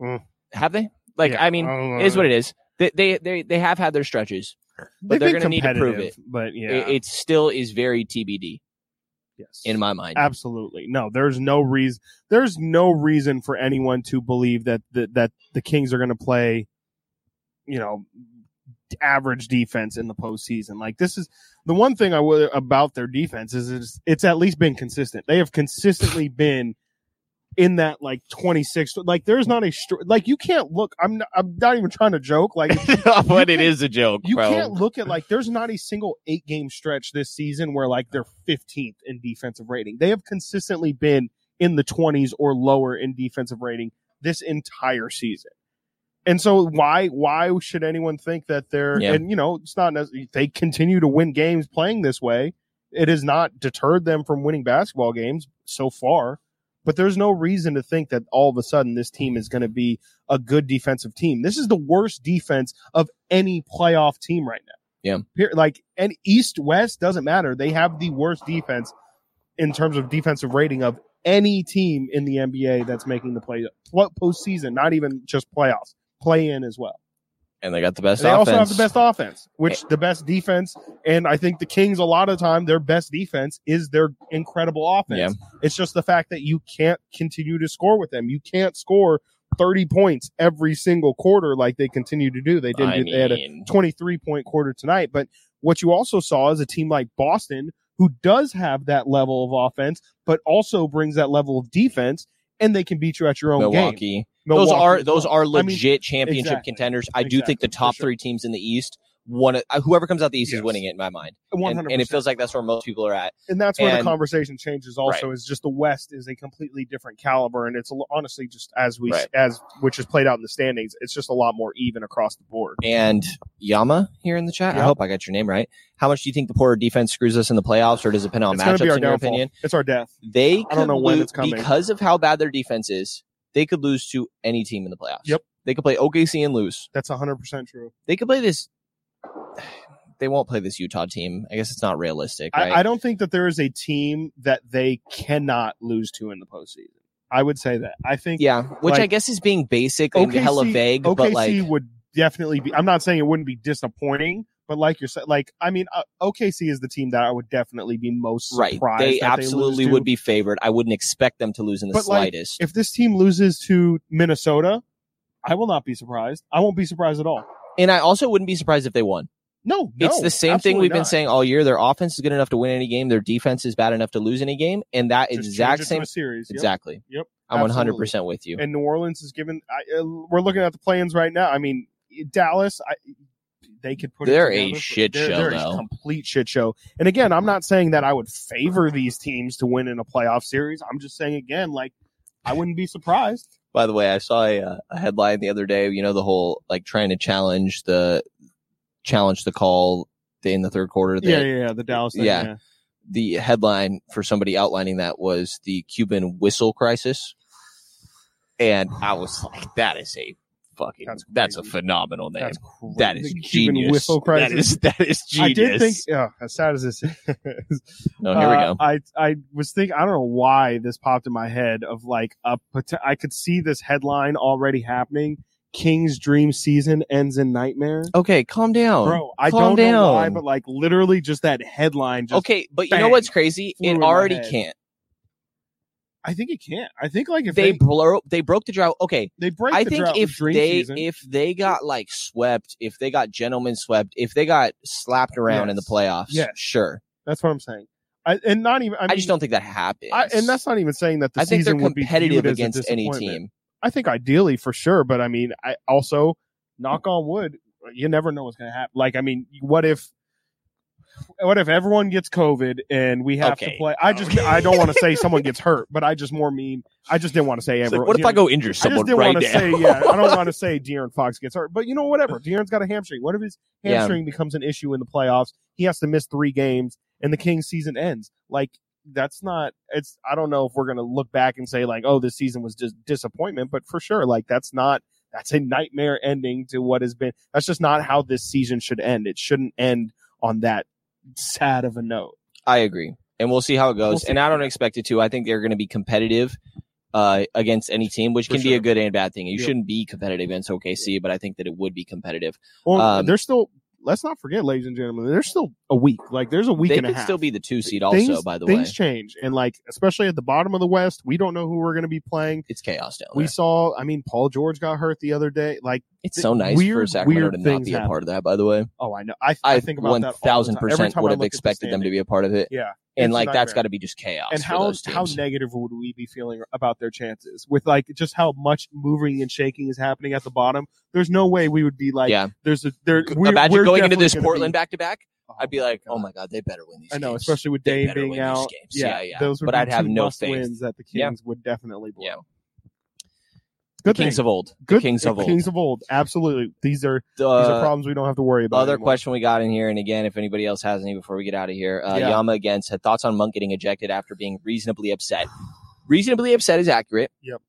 Mm. Have they? Like, Yeah, I mean, I it is what it is. They they they, they have had their stretches, but they're going to need to prove it. but yeah. it, it still is very TBD. Yes, in my mind. Absolutely. No, there's no reason there's no reason for anyone to believe that that, that the Kings are going to play you know average defense in the postseason. Like this is the one thing I will about their defense is it's, it's at least been consistent. They have consistently been in that like 26 like there's not a like you can't look I'm not, I'm not even trying to joke like *laughs* but it is a joke, you bro. can't look at like there's not a single eight game stretch this season where like they're 15th in defensive rating. They have consistently been in the 20s or lower in defensive rating this entire season. And so why why should anyone think that they're Yeah. and you know it's not necessarily they continue to win games playing this way. It has not deterred them from winning basketball games so far. But there's no reason to think that all of a sudden this team is going to be a good defensive team. This is the worst defense of any playoff team right now. Yeah. Like and East West doesn't matter. They have the worst defense in terms of defensive rating of any team in the NBA that's making the play pl- postseason, not even just playoffs, play in as well. And they got the best they offense. also have the best offense, which eh. the best defense, and I think the Kings a lot of the time their best defense is their incredible offense. Yeah. It's just the fact that you can't continue to score with them. You can't score 30 points every single quarter like they continue to do. They didn't I do, they had a 23 point quarter tonight, but what you also saw is a team like Boston who does have that level of offense, but also brings that level of defense, and they can beat you at your own Milwaukee. game. Those are those are I mean, legit championship exactly. contenders. I do think the top three teams in the East, one uh, whoever comes out the East is winning it in my mind, and, and it feels like that's where most people are at. and that's where the conversation changes also Right. is just the west is a completely different caliber and it's honestly just as we Right. as which is played out in the standings it's just a lot more even across the board And Yama here in the chat. I hope I got your name right. How much do you think the poor defense screws us in the playoffs, or does it depend on it's matchups? to be our in your downfall opinion, it's our death they I don't know when it's coming. because of how bad their defense is. They could lose to any team in the playoffs. Yep. They could play OKC and lose. that's 100% true They could play this. *sighs* They won't play this Utah team. I guess it's not realistic, right? I, I don't think that there is a team that they cannot lose to in the postseason I would say that. I think Yeah, which I guess is being basic and hella vague, OKC but like would definitely be. I'm not saying it wouldn't be disappointing, but like you're saying, like I mean, uh, OKC is the team that I would definitely be most right. surprised. They absolutely to. would be favored. I wouldn't expect them to lose in the But like, slightest. if this team loses to Minnesota, I will not be surprised. I won't be surprised at all. and I also wouldn't be surprised if they won. No, it's no, the same thing we've been saying all year. Their offense is good enough to win any game. Their defense is bad enough to lose any game, and that Just exact change it to same series. Yep. Exactly. Yep. I'm 100% with you. And New Orleans is given. I, uh, we're looking at the plans right now. I mean, Dallas. I, they could put. it They're a shit They're- show, they're though. A complete shit show. And again, I'm not saying that I would favor these teams to win in a playoff series. I'm just saying again, like I wouldn't be surprised. *laughs* By the way, I saw a, uh, a headline the other day. You know the whole like trying to challenge the challenge the call in the third quarter. Yeah, yeah, yeah. The Dallas. Thing, yeah. yeah. The headline for somebody outlining that was the Cuban whistle crisis, and I was like, "That is a fucking that's, a phenomenal name. That's that is genius. *laughs* That is that is genius. I did think, yeah, as sad as this *laughs* is. No, here we uh, go. I I was thinking, I don't know why this popped in my head of like a I could see this headline already happening. King's dream season ends in nightmare. Okay, calm down, Bro, I Calm don't know why, down. but like literally just that headline. Just okay, but you know what's crazy? It already can't. I think it can't. I think like if they, they, bro- they broke the drought. Okay, they break I the think if they season, if they got like swept, if they got gentlemen swept, if they got slapped around in the playoffs, yeah, sure. that's what I'm saying. I, and not even. I, I, just don't think that happens. I, and that's not even saying that the I think they're season would be competitive viewed as a against any team. I think ideally for sure, but I mean, I also knock on wood, you never know what's going to happen. Like, I mean, what if, what if everyone gets COVID and we have to play? I just, I don't want to say someone gets hurt, but I just more mean, I just didn't want to say It's like, what if I go injure I just someone didn't right want to now? say, yeah, I don't *laughs* want to say De'Aaron Fox gets hurt, but you know, whatever. De'Aaron's got a hamstring. What if his Yeah. hamstring becomes an issue in the playoffs? He has to miss three games and the Kings season ends. Like, that's not, it's, I don't know if we're going to look back and say, like, oh, this season was just disappointment, but for sure, like, that's not, that's a nightmare ending to what has been. That's just not how this season should end. It shouldn't end on that sad of a note. I agree, and we'll see how it goes. We'll and I don't expect it to. I think they're going to be competitive uh, against any team, which For can be a good and bad thing. You Yep. shouldn't be competitive against OKC, but I think that it would be competitive. Well, Um, there's still, let's not forget, ladies and gentlemen, they're still a week. Like, there's a week they and a half. It could still be the two seed, also. things, by the things way, things change, and like especially at the bottom of the West, we don't know who we're going to be playing. it's chaos down We saw, I mean, Paul George got hurt the other day. Like It's th- so nice for weird, Sacramento to not be a part of that. By the way, Oh, I know. I, I I think about one that one thousand percent would have the expected them to be a part of it. Yeah, and like that's got to be just chaos. And for how how negative would we be feeling about their chances with like just how much moving and shaking is happening at the bottom? There's no way we would be like, Yeah. There's a there. We're, Imagine we're going into this Portland back to back. I'd be like, oh my god, they better win these. I know, games. especially with Dame being out. Yeah, Yeah, yeah. Those would But be I'd have no faith. wins that the Kings Yeah. would definitely blow. Yeah. Good Kings thing. of old. The Good Kings of old. Kings of old. Absolutely. These are these are problems we don't have to worry about. Other anymore. question we got in here, and again, if anybody else has any before we get out of here, uh, Yeah. Yama again said thoughts on Monk getting ejected after being reasonably upset. Reasonably upset is accurate. Yep.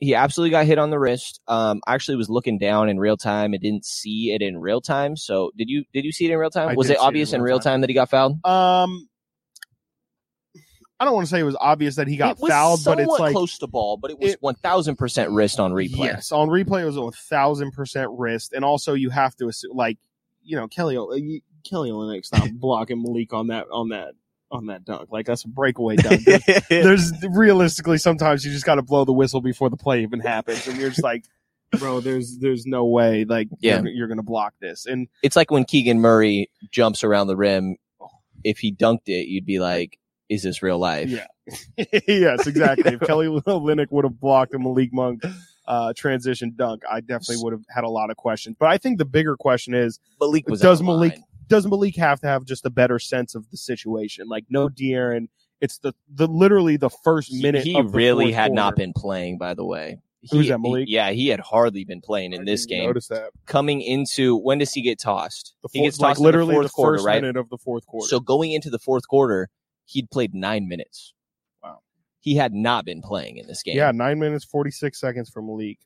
He absolutely got hit on the wrist. Um, I actually was looking down in real time and didn't see it in real time. So did you? Did you see it in real time? I was it see it in obvious in real real time. time that he got fouled? Um, I don't want to say it was obvious that he got fouled, but it's like close to ball, but it was one thousand percent wrist on replay. yes, on replay it was a thousand percent wrist, and also you have to assume like you know Kelly you- Kelly Olynyk stopped *laughs* blocking Malik on that on that on that dunk. Like that's a breakaway *laughs* dunk. There's, there's *laughs* realistically sometimes you just got to blow the whistle before the play even happens, and you're just like, bro, there's there's no way like Yeah. you're, you're gonna block this, and It's like when Keegan Murray jumps around the rim. If he dunked it, you'd be like, "Is this real life?" Yeah. *laughs* yes, exactly. if Kelly Olynyk would have blocked a Malik Monk uh, transition dunk, I definitely would have had a lot of questions. But I think the bigger question is Malik was does Malik line. Does Malik have to have just a better sense of the situation? Like no De'Aaron, it's the the literally the first minute. He of the really fourth had not been playing, by the way. Who's that, Malik? he- yeah, he had hardly been playing in this game. Notice that Coming into when does he get tossed? the he gets tossed in literally the the, fourth quarter, first right? minute of the fourth quarter. So going into the fourth quarter, he'd played nine minutes. Wow. He had not been playing in this game. yeah, nine minutes forty six seconds for Malik.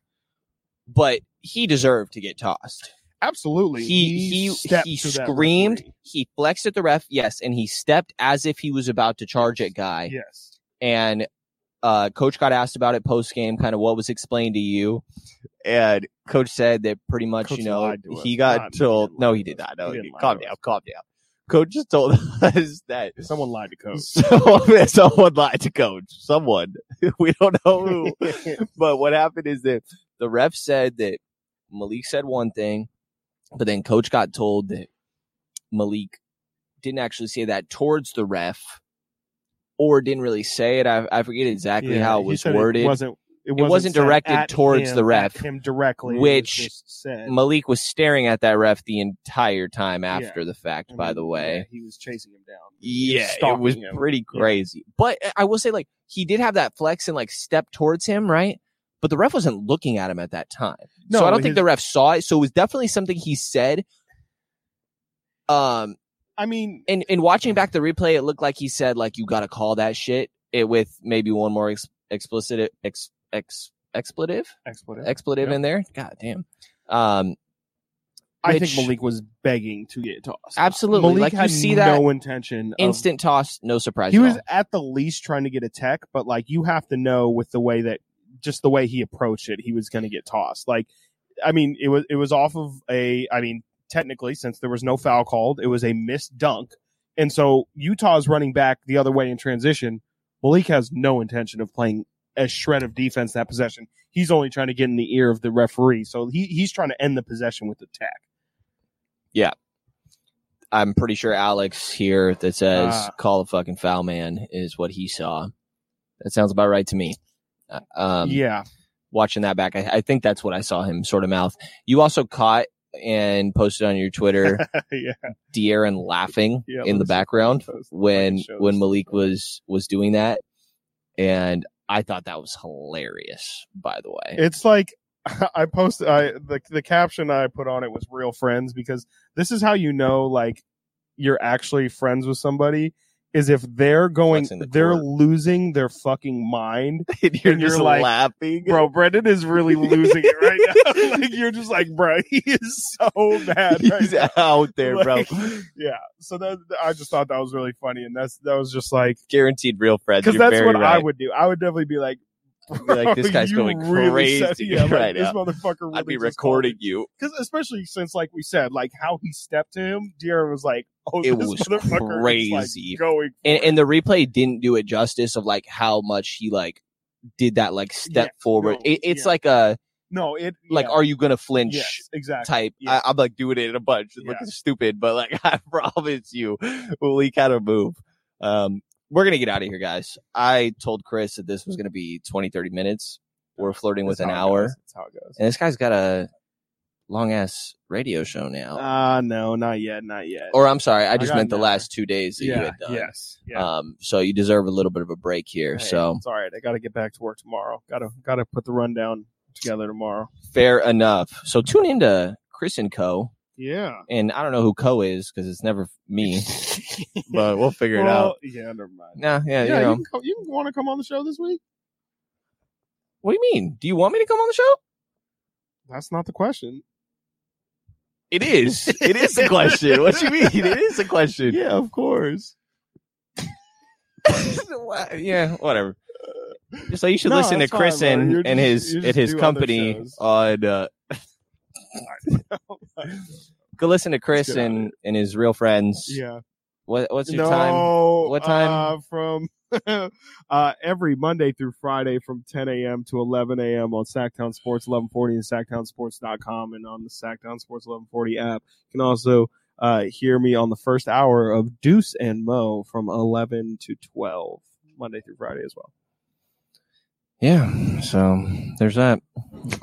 but he deserved to get tossed. Absolutely, He he he screamed. He flexed at the ref, yes, and he stepped as if he was about to charge at guy. Yes, and uh, coach got asked about it post game, kind of what was explained to you, and coach said that pretty much, Coach you know, he got God, he told. No, he did not. No, He he calm down, calm down. Coach just told *laughs* us that Someone lied to coach. *laughs* someone, *laughs* someone lied to coach. Someone we don't know who, but what happened is that the ref said that Malik said one thing, but then coach got told that Malik didn't actually say that towards the ref, or didn't really say it. I, I forget exactly Yeah, how it was worded. It wasn't. It It wasn't, wasn't directed towards him- the ref, him directly, was which said. Malik was staring at that ref the entire time after the fact. I by mean, the way, yeah, he was chasing him down. Yeah, it was him. pretty Yeah. crazy. But I will say, like, he did have that flex and like step towards him, right? But the ref wasn't looking at him at that time. No, so I don't think the ref saw it. So it was definitely something he said. Um, I mean, in in watching back the replay, it looked like he said like you got to call that shit it with maybe one more ex- explicit ex, ex expletive Expletive. expletive Yep. in there. God damn. Um, I think Malik was begging to get tossed. Absolutely. Malik Like, you had see that no intention. of- instant toss, no surprise. he at was at the least trying to get a tech, but like you have to know with the way that just the way he approached it, he was going to get tossed. Like, I mean, it was it was off of a. I mean, technically, since there was no foul called, it was a missed dunk, and so Utah's running back the other way in transition. Malik has no intention of playing a shred of defense that possession. He's only trying to get in the ear of the referee, so he he's trying to end the possession with the tech. Yeah. I'm pretty sure Alex here that says Ah. call a fucking foul man is what he saw. That sounds about right to me. Uh, Um, yeah, watching that back, I, I think that's what I saw him sort of mouth. You also caught and posted on your Twitter *laughs* yeah. De'Aaron laughing Yeah, in the background when when. Malik was was doing that, and I thought that was hilarious. By the way, It's like *laughs* I posted I the the caption I put on it was real friends because this is how you know like you're actually friends with somebody is if they're going the they're court. losing their fucking mind *laughs* and you're and just like laughing. bro Brendan is really *laughs* losing it right now *laughs* like you're just like bro he is so mad right He's now. out there, bro. Yeah so that I just thought that was really funny and that's that was just like Guaranteed real friends. because You're that's what I would do I would definitely be like like, *laughs* this guy's going really said- crazy *laughs* yeah, like, right this motherfucker really I'd be recording you. because especially since like we said like how he stepped to him De'Aaron was like *laughs* oh It this was motherfucker crazy. is, like, going and, and the replay didn't do it justice of like how much he like did that like step Yeah, forward. no, it, it's yeah. like a no it like yeah. are you gonna flinch yes exactly type. Yeah. I, I'm like doing it in a bunch, Yeah. looking stupid, but like I promise you, we kind of move. Um, we're gonna get out of here, guys. I told Chris that this was gonna be 20, 30 minutes. We're flirting with an hour. That's how it goes and this guy's got a long ass radio show now. ah no not yet not yet or I'm sorry, I just got meant the last two days that you had done. yes yeah Um, so you deserve a little bit of a break here. Hey, so it's all right I got to get back to work tomorrow gotta gotta put the rundown together tomorrow fair enough. So tune into Chris and Co. yeah And I don't know who Co is because it's never me, *laughs* *laughs* but we'll figure it well, out. yeah never mind Nah, yeah, yeah you you, know. can come, you want to come on the show this week What do you mean? Do you want me to come on the show? that's not the question It is. It is a *laughs* question. What do you mean? It is a question. yeah of course *laughs* yeah, whatever. So you should No, listen to that's fine, Chris and, You're and his you and his company on. Uh, go listen to Chris get out of and and his real friends. yeah What what's your no, time? What time? Uh, from *laughs* uh, every Monday through Friday from 10 a.m. to 11 a.m. on Sactown Sports 1140 and SactownSports.com and on the Sactown Sports 1140 app. You can also uh, hear me on the first hour of Deuce and Mo from 11 to 12 Monday through Friday as well. Yeah. So there's that.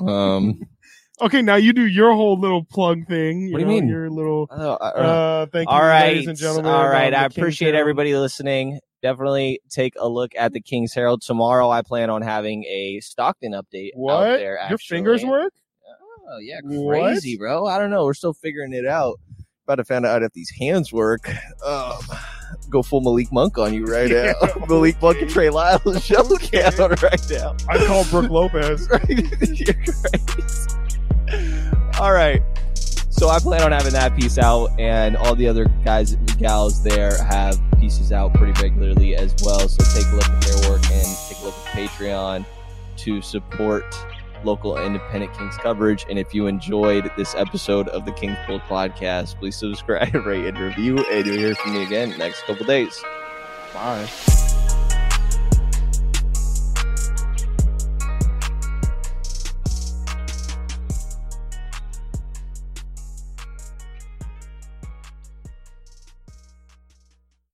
Um. *laughs* Okay, now you do your whole little plug thing. You What do you know, mean? Your little. Uh, Uh, thank you, all right, ladies and gentlemen. All right, I appreciate Herald. everybody listening. Definitely take a look at the King's Herald tomorrow. I plan on having a Stockton update out What? there. Your fingers work? Oh yeah, What? crazy, bro. I don't know. We're still figuring it out. About to find out if these hands work. Um, go full Malik Monk on you right *laughs* now. *laughs* Malik Monk and Trey Lyles *laughs* showdown right now. I call Brook Lopez. You're crazy. All right. So I plan on having that piece out, and all the other guys and gals there have pieces out pretty regularly as well. So take a look at their work and take a look at Patreon to support local independent Kings coverage. And if you enjoyed this episode of the Kings Pulse podcast, please subscribe, *laughs* rate, and review. And you'll hear from me again next couple days. Bye.